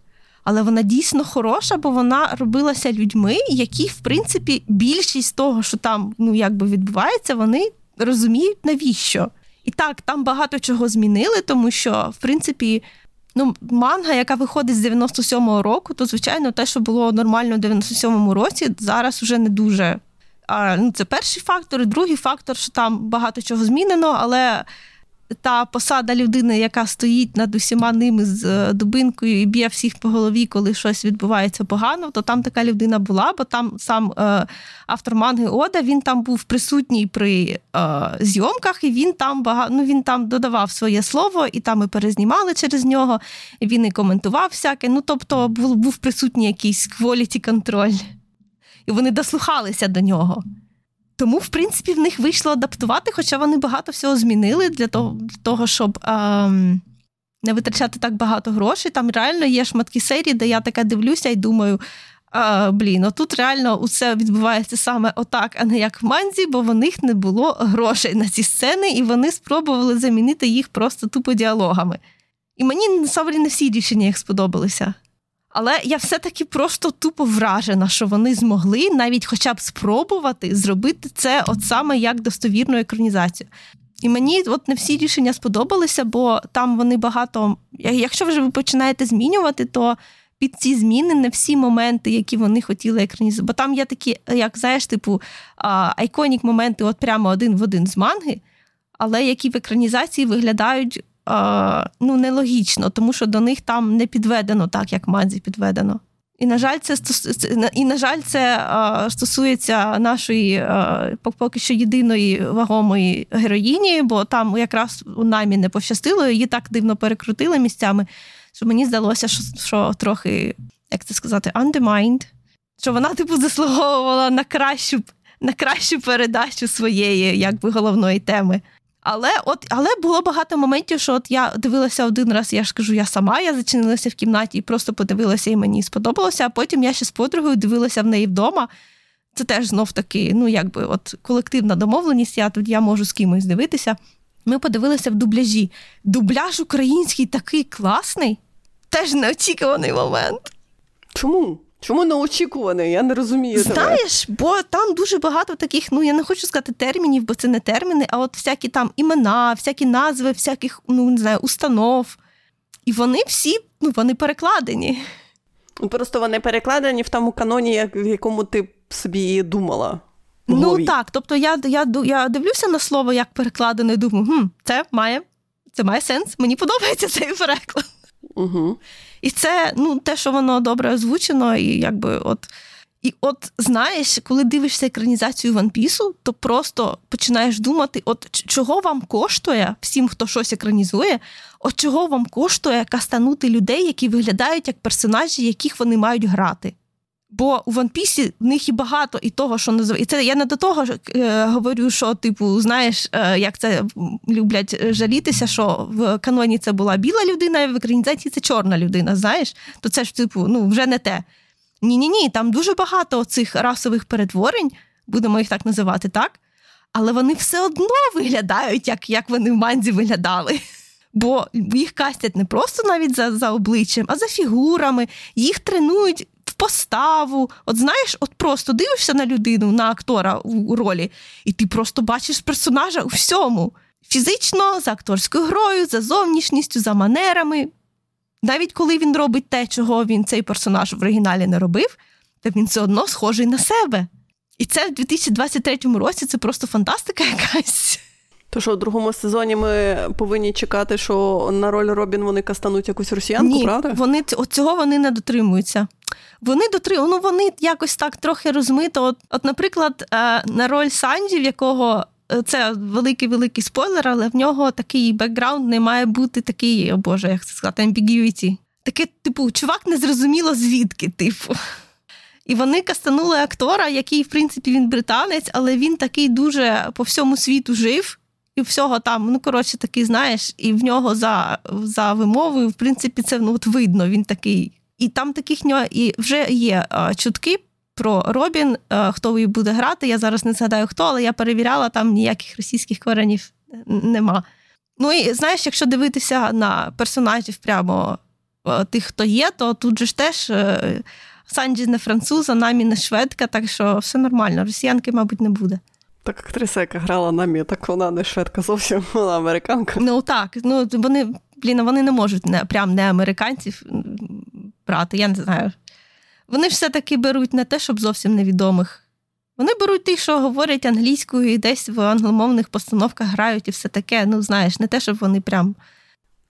але вона дійсно хороша, бо вона робилася людьми, які, в принципі, більшість того, що там ну, якби відбувається, вони розуміють, навіщо. І так, там багато чого змінили, тому що, в принципі, ну, манга, яка виходить з 97-го року, то, звичайно, те, що було нормально в 97-му році, зараз вже не дуже. А, ну, Це перший фактор, другий фактор, що там багато чого змінено, але та посада людини, яка стоїть над усіма ними з е, дубинкою і б'є всіх по голові, коли щось відбувається погано, то там така людина була, бо там сам е, автор манги Ода він там був присутній при е, зйомках, і він там багато, ну, він там додавав своє слово, і там і перезнімали через нього, і він і коментував всяке. Ну, тобто, був, був присутній якийсь quality контроль. І вони дослухалися до нього. Тому, в принципі, в них вийшло адаптувати, хоча вони багато всього змінили для того, для того щоб ем, не витрачати так багато грошей. Там реально є шматки серії, де я така дивлюся і думаю. А, Блін, ну тут реально усе відбувається саме отак, а не як в манзі, бо в них не було грошей на ці сцени, і вони спробували замінити їх просто тупо діалогами. І мені насправді не всі рішення їх сподобалися. Але я все-таки просто тупо вражена, що вони змогли навіть хоча б спробувати зробити це от саме як достовірну екранізацію. І мені от не всі рішення сподобалися, бо там вони багато. Якщо вже ви починаєте змінювати, то під ці зміни не всі моменти, які вони хотіли екранізувати. Бо там є такі, як знаєш, типу iconic моменти, от прямо один в один з манги, але які в екранізації виглядають ну, нелогічно, тому що до них там не підведено так, як в манзі підведено. І, на жаль, це і, на жаль, це стосується нашої поки що єдиної вагомої героїні, бо там якраз у намі не пощастило, її так дивно перекрутили місцями, що мені здалося, що що трохи, як це сказати, undermined, що вона, типу, заслуговувала на кращу на кращу передачу своєї якби головної теми. Але от, але було багато моментів, що от я дивилася один раз, я ж кажу, я сама, я зачинилася в кімнаті і просто подивилася, і мені сподобалося. А потім я ще з подругою дивилася в неї вдома. Це теж знов таки, ну якби от колективна домовленість, я тут я можу з кимось дивитися. Ми подивилися в дубляжі. Дубляж український такий класний, теж неочікуваний момент. Чому? Чому неочікуваний? Я не розумію. Знаєш, тебе. бо там дуже багато таких, ну я не хочу сказати термінів, бо це не терміни, а от всякі там імена, всякі назви, всяких, ну не знаю, установ. І вони всі ну, вони перекладені. Ну, просто вони перекладені в тому каноні, в якому ти собі думала. Ну так, тобто я я, я дивлюся на слово, як перекладене, і думаю, хм, це має це має сенс, мені подобається цей переклад. Угу. І це ну, те, що воно добре озвучено, і якби от. І от знаєш, коли дивишся екранізацію Piece, то просто починаєш думати, от чого вам коштує всім, хто щось екранізує, от чого вам коштує кастанути людей, які виглядають як персонажі, яких вони мають грати. Бо у One Piece в них і багато і того, що називає. І це я не до того е, говорю, що, типу, знаєш, е, як це люблять жалітися, що в каноні це була біла людина, а в екранізації це чорна людина. Знаєш, то це ж, типу, ну, вже не те. Ні-ні ні, там дуже багато цих расових перетворень, будемо їх так називати, так? Але вони все одно виглядають, як як вони в манзі виглядали. Бо їх кастять не просто навіть за за обличчям, а за фігурами, їх тренують поставу. От знаєш, от просто дивишся на людину, на актора у ролі, і ти просто бачиш персонажа у всьому. фізично, за акторською грою, за зовнішністю, за манерами. Навіть коли він робить те, чого він цей персонаж в оригіналі не робив, то він все одно схожий на себе. І це в 2023 році це просто фантастика якась. То що, у другому сезоні ми повинні чекати, що на роль Робін вони кастануть якусь росіянку, Ні, правда? Вони цього вони не дотримуються. Вони дотримують, ну вони якось так трохи розмито. От, от наприклад, е, на роль Санджі, в якого е, це великий великий спойлер, але в нього такий бекграунд не має бути такий, о Боже, як це сказати, ambiguity. Таке, типу, чувак не зрозуміло звідки, типу. І вони кастанули актора, який, в принципі, він британець, але він такий дуже по всьому світу жив. І всього там, ну коротше, такий, знаєш, і в нього за за вимовою, в принципі, це ну, от видно, він такий. І там таких і вже є а, чутки про Робін, хто її буде грати. Я зараз не згадаю хто, але я перевіряла, там ніяких російських коренів нема. Ну і знаєш, якщо дивитися на персонажів прямо тих, хто є, то тут же ж теж е, Санджі не француз, а намі не шведка, так що все нормально. Росіянки, мабуть, не буде. Так актриса, яка грала намі, так вона не шведка зовсім, вона американка. Ну так, ну вони, блін, вони не можуть не, прям не американців брати, я не знаю. Вони ж все-таки беруть не те, щоб зовсім невідомих. Вони беруть тих, що говорять англійською і десь в англомовних постановках грають і все таке. Ну, знаєш, не те, щоб вони прям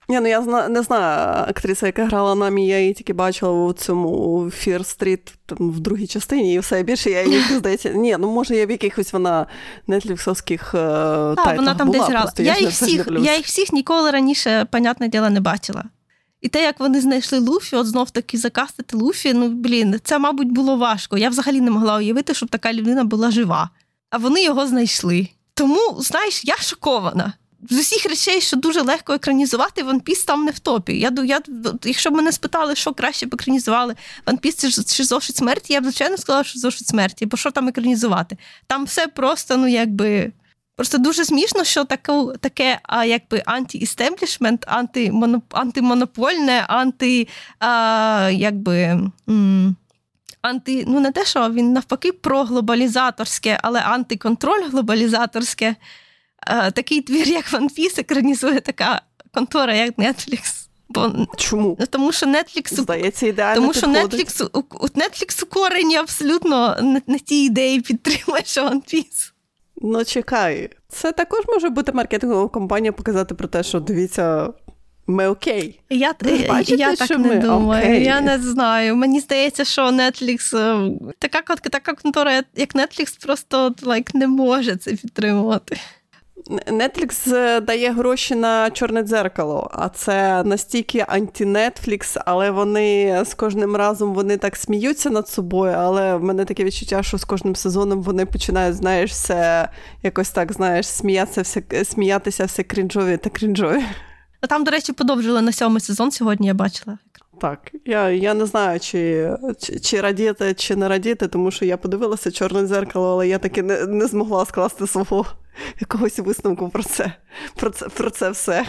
ні, ну я зна, не знаю актриса, яка грала намі, я її тільки бачила у цьому Фір Стріт в другій частині, і все більше я її здається. Ні, ну може я в якихось вона нетліксовських е, Так, вона там була, десь грала. Я, я їх всіх, я їх всіх ніколи раніше, понятне діло, не бачила. І те, як вони знайшли Луфі, от знов таки закастити Луфі, ну блін, це, мабуть, було важко. Я взагалі не могла уявити, щоб така людина була жива. А вони його знайшли. Тому, знаєш, я шокована з усіх речей, що дуже легко екранізувати, One Piece там не в топі. Я, я, Якщо б мене спитали, що краще б екранізували, One Piece чи зошит смерті, я б, звичайно, сказала, що зошит смерті, бо що там екранізувати? Там все просто, ну якби. Просто дуже смішно, що таку, таке а, якби анті-істеблішмент, антимонопольне, анти, а, якби. М- Анти, ну не те, що він навпаки проглобалізаторське, але антиконтроль глобалізаторське. Е, такий твір, як One Piece, екранізує така контора, як Netflix. Бо, Чому? Ну, тому що Netflix, Здається, ідеально тому що Netflix, у, у Netflix корені абсолютно не, не ті ідеї підтримує, що One Piece. Ну, чекай, це також може бути маркетингова компанія показати про те, що дивіться. Ми окей. Я бачите, я так не думаю. Окей. Я не знаю. Мені здається, що Netflix, е, така така контора, як Netflix, просто like, не може це підтримувати. Netflix е, дає гроші на чорне дзеркало, а це настільки анті-Netflix, але вони з кожним разом вони так сміються над собою. Але в мене таке відчуття, що з кожним сезоном вони починають, знаєш, все якось так, знаєш, сміятися, все, сміятися все крінжові та крінжові. Там, до речі, подовжили на сьомий сезон сьогодні, я бачила. Так, я я не знаю, чи чи, чи радіти, чи не радіти, тому що я подивилася чорне дзеркало, але я таки не не змогла скласти свого якогось висновку про це, про це, про це все.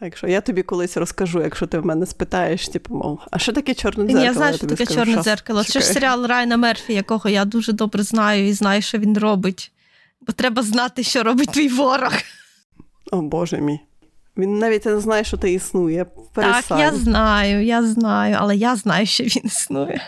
Так що я тобі колись розкажу, якщо ти в мене спитаєш, типу, мов, а що таке чорне дзеркало? Я знаю, що таке скажу, чорне дзеркало. Це ж серіал Райна Мерфі, якого я дуже добре знаю і знаю, що він робить. Бо треба знати, що робить твій ворог. О Боже мій. Він навіть не знає, що ти існує. Перестань. Так, я знаю, я знаю, але я знаю, що він існує.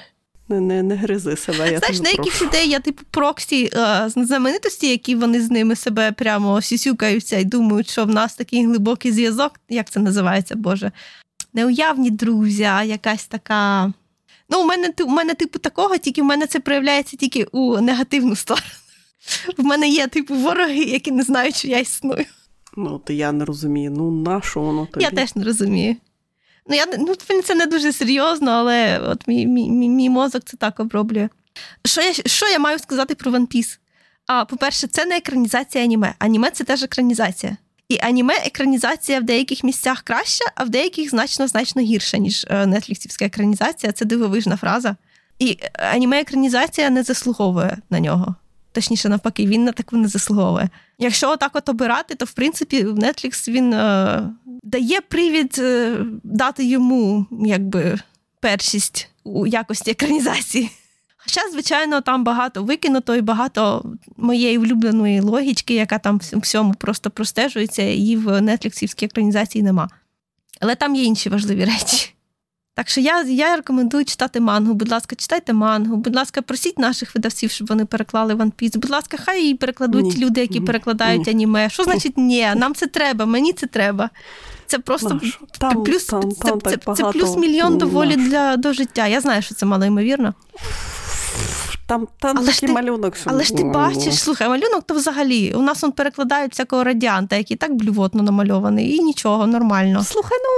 Не не, не гризи себе. я Знаєш, на яких людей я типу проксі е, знаменитості, які вони з ними себе прямо сісюкаються і думають, що в нас такий глибокий зв'язок, як це називається, Боже? Неуявні друзі, а якась така. Ну, у мене у мене, типу, такого, тільки в мене це проявляється тільки у негативну сторону. В мене є, типу, вороги, які не знають, що я існую. Ну, то я не розумію. Ну, на що воно тобі? Я теж не розумію. Ну, я, ну, Це не дуже серйозно, але от мій мій, мій, мозок це так оброблює. Що я що я маю сказати про One Piece? А, По-перше, це не екранізація аніме. Аніме це теж екранізація. І аніме екранізація в деяких місцях краща, а в деяких значно значно гірша, ніж нетліксівська екранізація. Це дивовижна фраза. І аніме екранізація не заслуговує на нього точніше, навпаки, він на таку не заслуговує. Якщо отак от обирати, то в принципі Netflix він е, дає привід е, дати йому якби першість у якості екранізації. Хоча, звичайно, там багато викинуто і багато моєї улюбленої логічки, яка там всьому просто простежується, її в нетфліксівській екранізації нема. Але там є інші важливі речі. Так що я я рекомендую читати мангу. Будь ласка, читайте мангу. Будь ласка, просіть наших видавців, щоб вони переклали One Piece. Будь ласка, хай її перекладуть ні. люди, які перекладають ні. аніме. Що значить ні? Нам це треба, мені це треба. Це просто там, плюс там, там, це, це, це плюс мільйон доволі для до життя. Я знаю, що це мало ймовірно. Там там але такий ти, малюнок. Що... Але ж ти бачиш, слухай, малюнок то взагалі. У нас он перекладають всякого радіанта, який так блювотно намальований, і нічого, нормально. Слухай, ну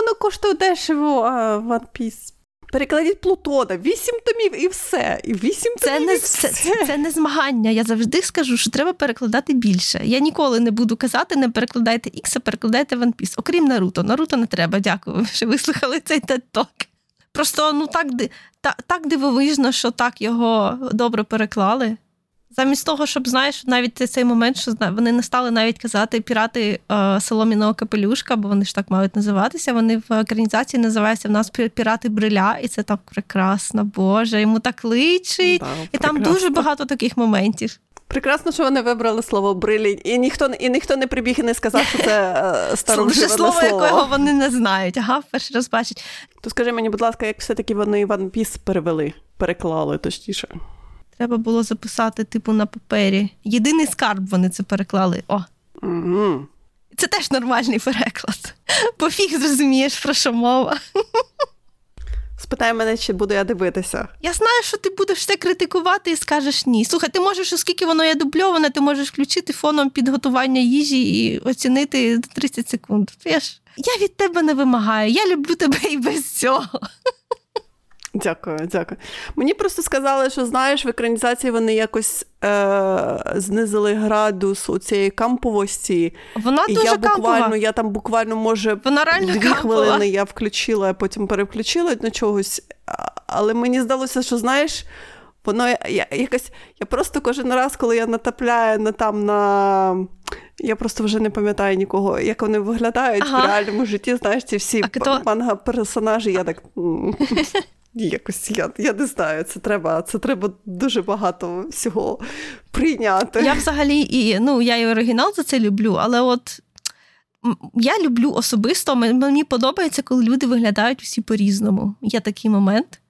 воно коштує дешево, а One Piece. Перекладіть Плутона, вісім томів і все. І вісім це томів не і все. Це, це не змагання. Я завжди скажу, що треба перекладати більше. Я ніколи не буду казати, не перекладайте Ікса, перекладайте One Piece. Окрім Наруто. Наруто не треба. Дякую, що вислухали цей тет-ток. Просто ну так так, так дивовижно, що так його добре переклали. Замість того, щоб знаєш, навіть цей момент, що вони не стали навіть казати пірати е, соломіного капелюшка, бо вони ж так мають називатися. Вони в екранізації називаються в нас пірати бриля, і це так прекрасно, Боже, йому так личить. Да, і там дуже багато таких моментів. Прекрасно, що вони вибрали слово брилінь, і ніхто і ніхто не прибіг і не сказав, що це е, старовживане слово. слово, якого вони не знають. Ага, перший раз бачать. То скажи мені, будь ласка, як все-таки вони One Piece перевели, переклали точніше. Треба було записати, типу, на папері. Єдиний скарб вони це переклали. О. Угу. Це теж нормальний переклад. Бо фіг зрозумієш, про що мова. Спитай мене, чи буду я дивитися. Я знаю, що ти будеш все критикувати і скажеш ні. Слухай, ти можеш, оскільки воно є дубльоване, ти можеш включити фоном підготування їжі і оцінити 30 секунд. Я ж я від тебе не вимагаю. Я люблю тебе і без цього. Дякую, дякую. Мені просто сказали, що знаєш, в екранізації вони якось е- знизили градус у цієї камповості. Вона і дуже я буквально, кампова. я там буквально, може, Вона реально дві кампова. хвилини я включила, а потім переключила на чогось. Але мені здалося, що знаєш, воно я, якось. Я просто кожен раз, коли я натапляю на там на. Я просто вже не пам'ятаю нікого, як вони виглядають ага. в реальному житті. Знаєш, ці всі манга-персонажі, я так. Якось я я не знаю, це треба це треба дуже багато всього прийняти. Я взагалі і ну я і оригінал за це люблю, але от я люблю особисто, мені подобається, коли люди виглядають всі по-різному. Є такий момент,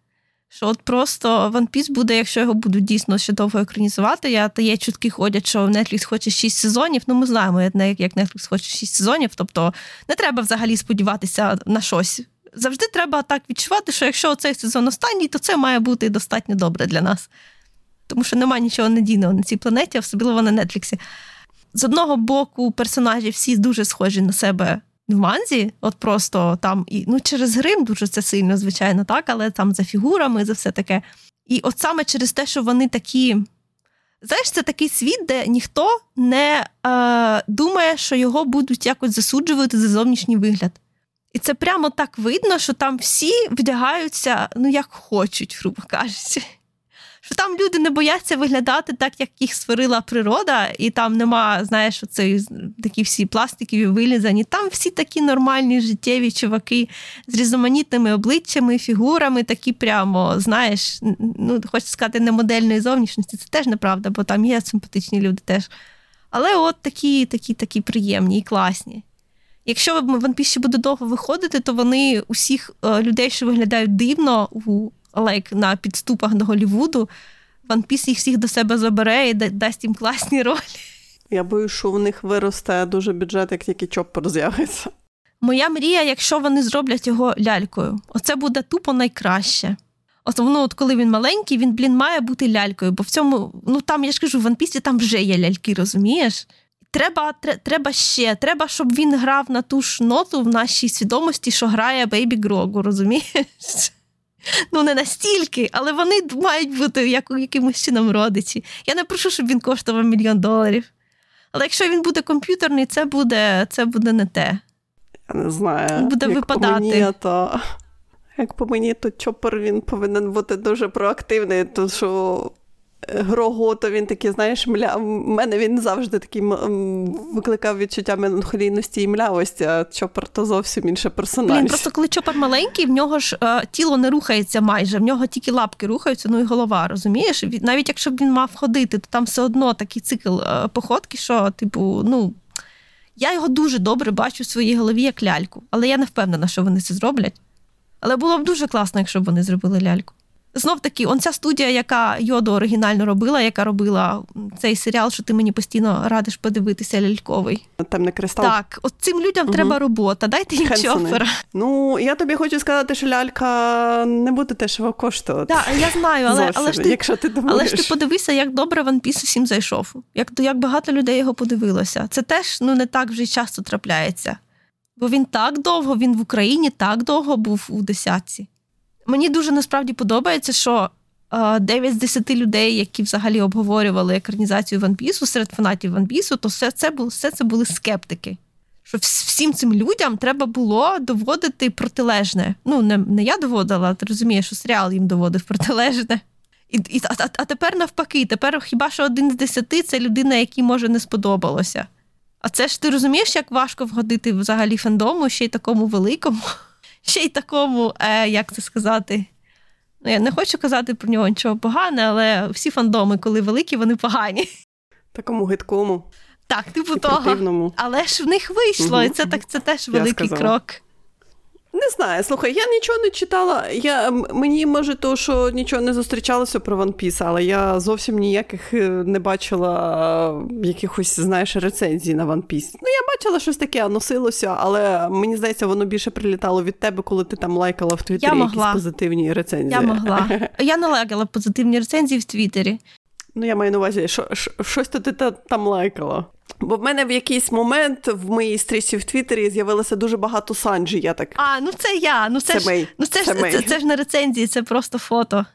що от просто One Piece буде, якщо його будуть дійсно ще довго екранізувати. Я та є чутки ходять, що Netflix хоче 6 сезонів. Ну, ми знаємо, як Netflix хоче 6 сезонів. Тобто не треба взагалі сподіватися на щось завжди треба так відчувати, що якщо цей сезон останній, то це має бути достатньо добре для нас. Тому що немає нічого надійного на цій планеті, особливо на Нетфліксі. З одного боку, персонажі всі дуже схожі на себе в манзі, от просто там і ну через грим дуже це сильно, звичайно, так, але там за фігурами, за все таке. І от саме через те, що вони такі. Знаєш, це такий світ, де ніхто не е, думає, що його будуть якось засуджувати за зовнішній вигляд. І це прямо так видно, що там всі вдягаються, ну, як хочуть, грубо кажучи. Що там люди не бояться виглядати так, як їх створила природа, і там нема, знаєш, оцей, такі всі пластикові вилізані. Там всі такі нормальні життєві чуваки з різноманітними обличчями, фігурами, такі прямо, знаєш, ну, хочу сказати, не модельної зовнішності. Це теж неправда, бо там є симпатичні люди теж. Але от такі, такі, такі приємні і класні. Якщо One Piece буде довго виходити, то вони усіх е, людей, що виглядають дивно у like, на підступах до Голівуду, Piece їх всіх до себе забере і дасть їм класні ролі. Я боюсь, що у них виросте дуже бюджет, як тільки чоппер з'явиться. Моя мрія, якщо вони зроблять його лялькою, оце буде тупо найкраще. Ну, от коли він маленький, він, блін, має бути лялькою, бо в цьому, ну там я ж кажу, в Piece там вже є ляльки, розумієш? Треба треба ще, треба, щоб він грав на ту ж ноту в нашій свідомості, що грає Бейбі Грогу, розумієш? Ну, не настільки, але вони мають бути як, якимось чином родичі. Я не прошу, щоб він коштував мільйон доларів. Але якщо він буде комп'ютерний, це буде це буде не те. Я не знаю. Буде як випадати. По мені, то, Як по мені, то чопор він повинен бути дуже проактивний, тому що Грогу, то він такий, знаєш, мля... в мене він завжди такий викликав відчуття меланхолійності і млявості, а Чопер то зовсім інша персональність. Блін, Просто коли Чопер маленький, в нього ж е, тіло не рухається майже, в нього тільки лапки рухаються, ну і голова, розумієш? Навіть якщо б він мав ходити, то там все одно такий цикл е, походки, що, типу, ну. Я його дуже добре бачу в своїй голові як ляльку, але я не впевнена, що вони це зроблять. Але було б дуже класно, якщо б вони зробили ляльку. Знов таки, он ця студія, яка Йоду оригінально робила, яка робила цей серіал, що ти мені постійно радиш подивитися ляльковий. Темний кристал. Так, от цим людям угу. треба робота. Дайте їм чофера. Ну я тобі хочу сказати, що лялька не буде дешево коштувати. Так, я знаю, але але ж ти якщо ти думаєш. але ж ти подивися, як добре One Piece усім зайшов. Як як багато людей його подивилося. Це теж ну не так вже часто трапляється. Бо він так довго, він в Україні так довго був у десятці. Мені дуже насправді подобається, що 9 з 10 людей, які взагалі обговорювали екранізацію Piece серед фанатів Piece, то все це було, все це були скептики. Що всім цим людям треба було доводити протилежне. Ну, не не я доводила, ти розумієш, що серіал їм доводив протилежне. І, і, А а тепер навпаки, тепер хіба що один з десяти це людина, якій може не сподобалося. А це ж ти розумієш, як важко вгодити взагалі фандому, ще й такому великому ще й такому, е, як це сказати. Ну, я не хочу казати про нього нічого погане, але всі фандоми, коли великі, вони погані. Такому гидкому. Так, типу того. Але ж в них вийшло, угу. і це так це теж великий крок. Не знаю, слухай, я нічого не читала. Я, Мені може то, що нічого не зустрічалося про One Piece, але я зовсім ніяких е, не бачила якихось, знаєш, рецензій на One Piece. Ну, я бачила щось таке, носилося, але мені здається, воно більше прилітало від тебе, коли ти там лайкала в Твіттері якісь позитивні рецензії. Я могла. Я не лайкала позитивні рецензії в Твіттері. Ну, я маю на увазі, що, щось то ти там лайкала. Бо в мене в якийсь момент в моїй стрічці в Твіттері з'явилося дуже багато санджі. Я так... А, ну це я. Ну це, це, ж, ну, це, це, це, це ж не рецензії, це просто фото.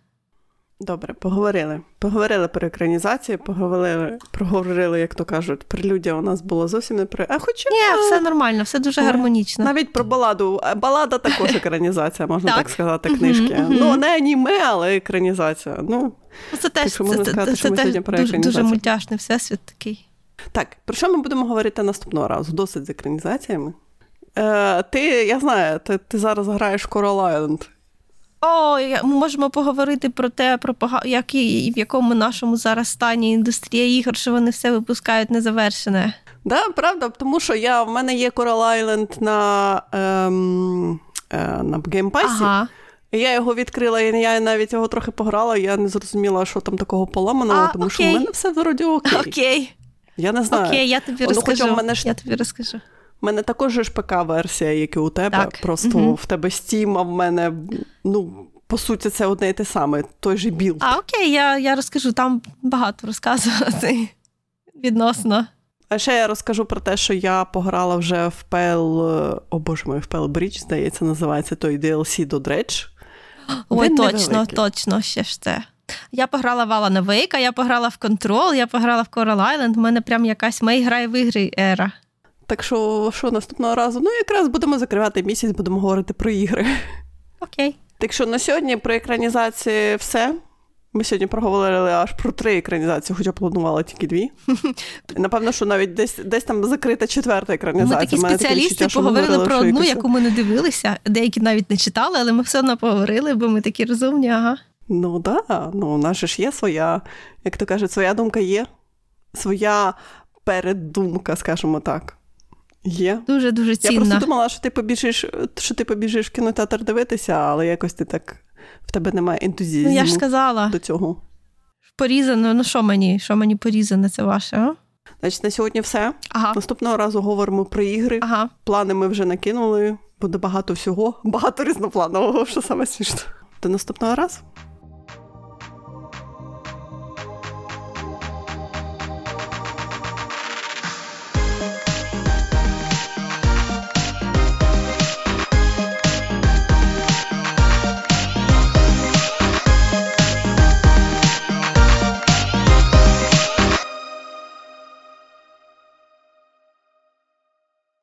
Добре, поговорили. Поговорили про екранізацію, поговорили, проговорили, як то кажуть, прелюдія у нас було зовсім не при. А хоча Ні, все нормально, все дуже гармонічно. Навіть про баладу. Балада також екранізація, можна так, так сказати, книжки. Ну, не аніме, але екранізація. Ну, Це теж це, це, сказати, це, це теж дуже, дуже мультяшний всесвіт такий. Так, про що ми будемо говорити наступного разу? Досить з екранізаціями. Е, Ти, я знаю, ти ти зараз граєш Coral Island. О, ми можемо поговорити про те, про як і в якому нашому зараз стані індустрія ігор, що вони все випускають незавершене. Да, правда, тому що я, в мене є Coral Island на ем, е, на геймпасі. Ага. Я його відкрила, і я навіть його трохи пограла, я не зрозуміла, що там такого поламаного, а, тому окей. що в мене все вроді окей. Окей. Я не знаю. Окей, я тобі розкажу. Ну, мене ж... Я тобі розкажу. У мене також ж ПК-версія, як і у тебе. Так. Просто угу. в тебе Steam, а в мене, ну, по суті, це одне і те саме, той же білд. А окей, я я розкажу, там багато розказувати відносно. А ще я розкажу про те, що я пограла вже в PL, о боже мой, в PL Bridge, здається, називається той DLC до Dredge. Ой, Він точно, невеликий. точно, ще ж це. Я пограла в Alan Wake, я пограла в Control, я пограла в Coral Island, У мене прям якась мей грає в ігри ера. Так що, що наступного разу? Ну, якраз будемо закривати місяць, будемо говорити про ігри. Окей. Так що на сьогодні про екранізації все. Ми сьогодні проговорили аж про три екранізації, хоча планували тільки дві. Напевно, що навіть десь десь там закрита четверта екранізація. Ми такі спеціалісти таке поговорили говорили, про одну, якусь... яку ми не дивилися. Деякі навіть не читали, але ми все одно поговорили, бо ми такі розумні, ага. Ну да. ну у нас ж є своя, як то кажуть, своя думка є, своя переддумка, скажімо так. Є. Дуже дуже цінна. Я просто думала, що ти побіжиш, що ти побіжиш в кінотеатр дивитися, але якось ти так в тебе немає ентузіазму Ну, я ж сказала. до цього. Порізано, ну що мені? Що мені порізане, це ваше? а? Значить, на сьогодні все. Ага. Наступного разу говоримо про ігри. Ага. Плани ми вже накинули, буде багато всього, багато різнопланового, що саме смішно. До наступного разу.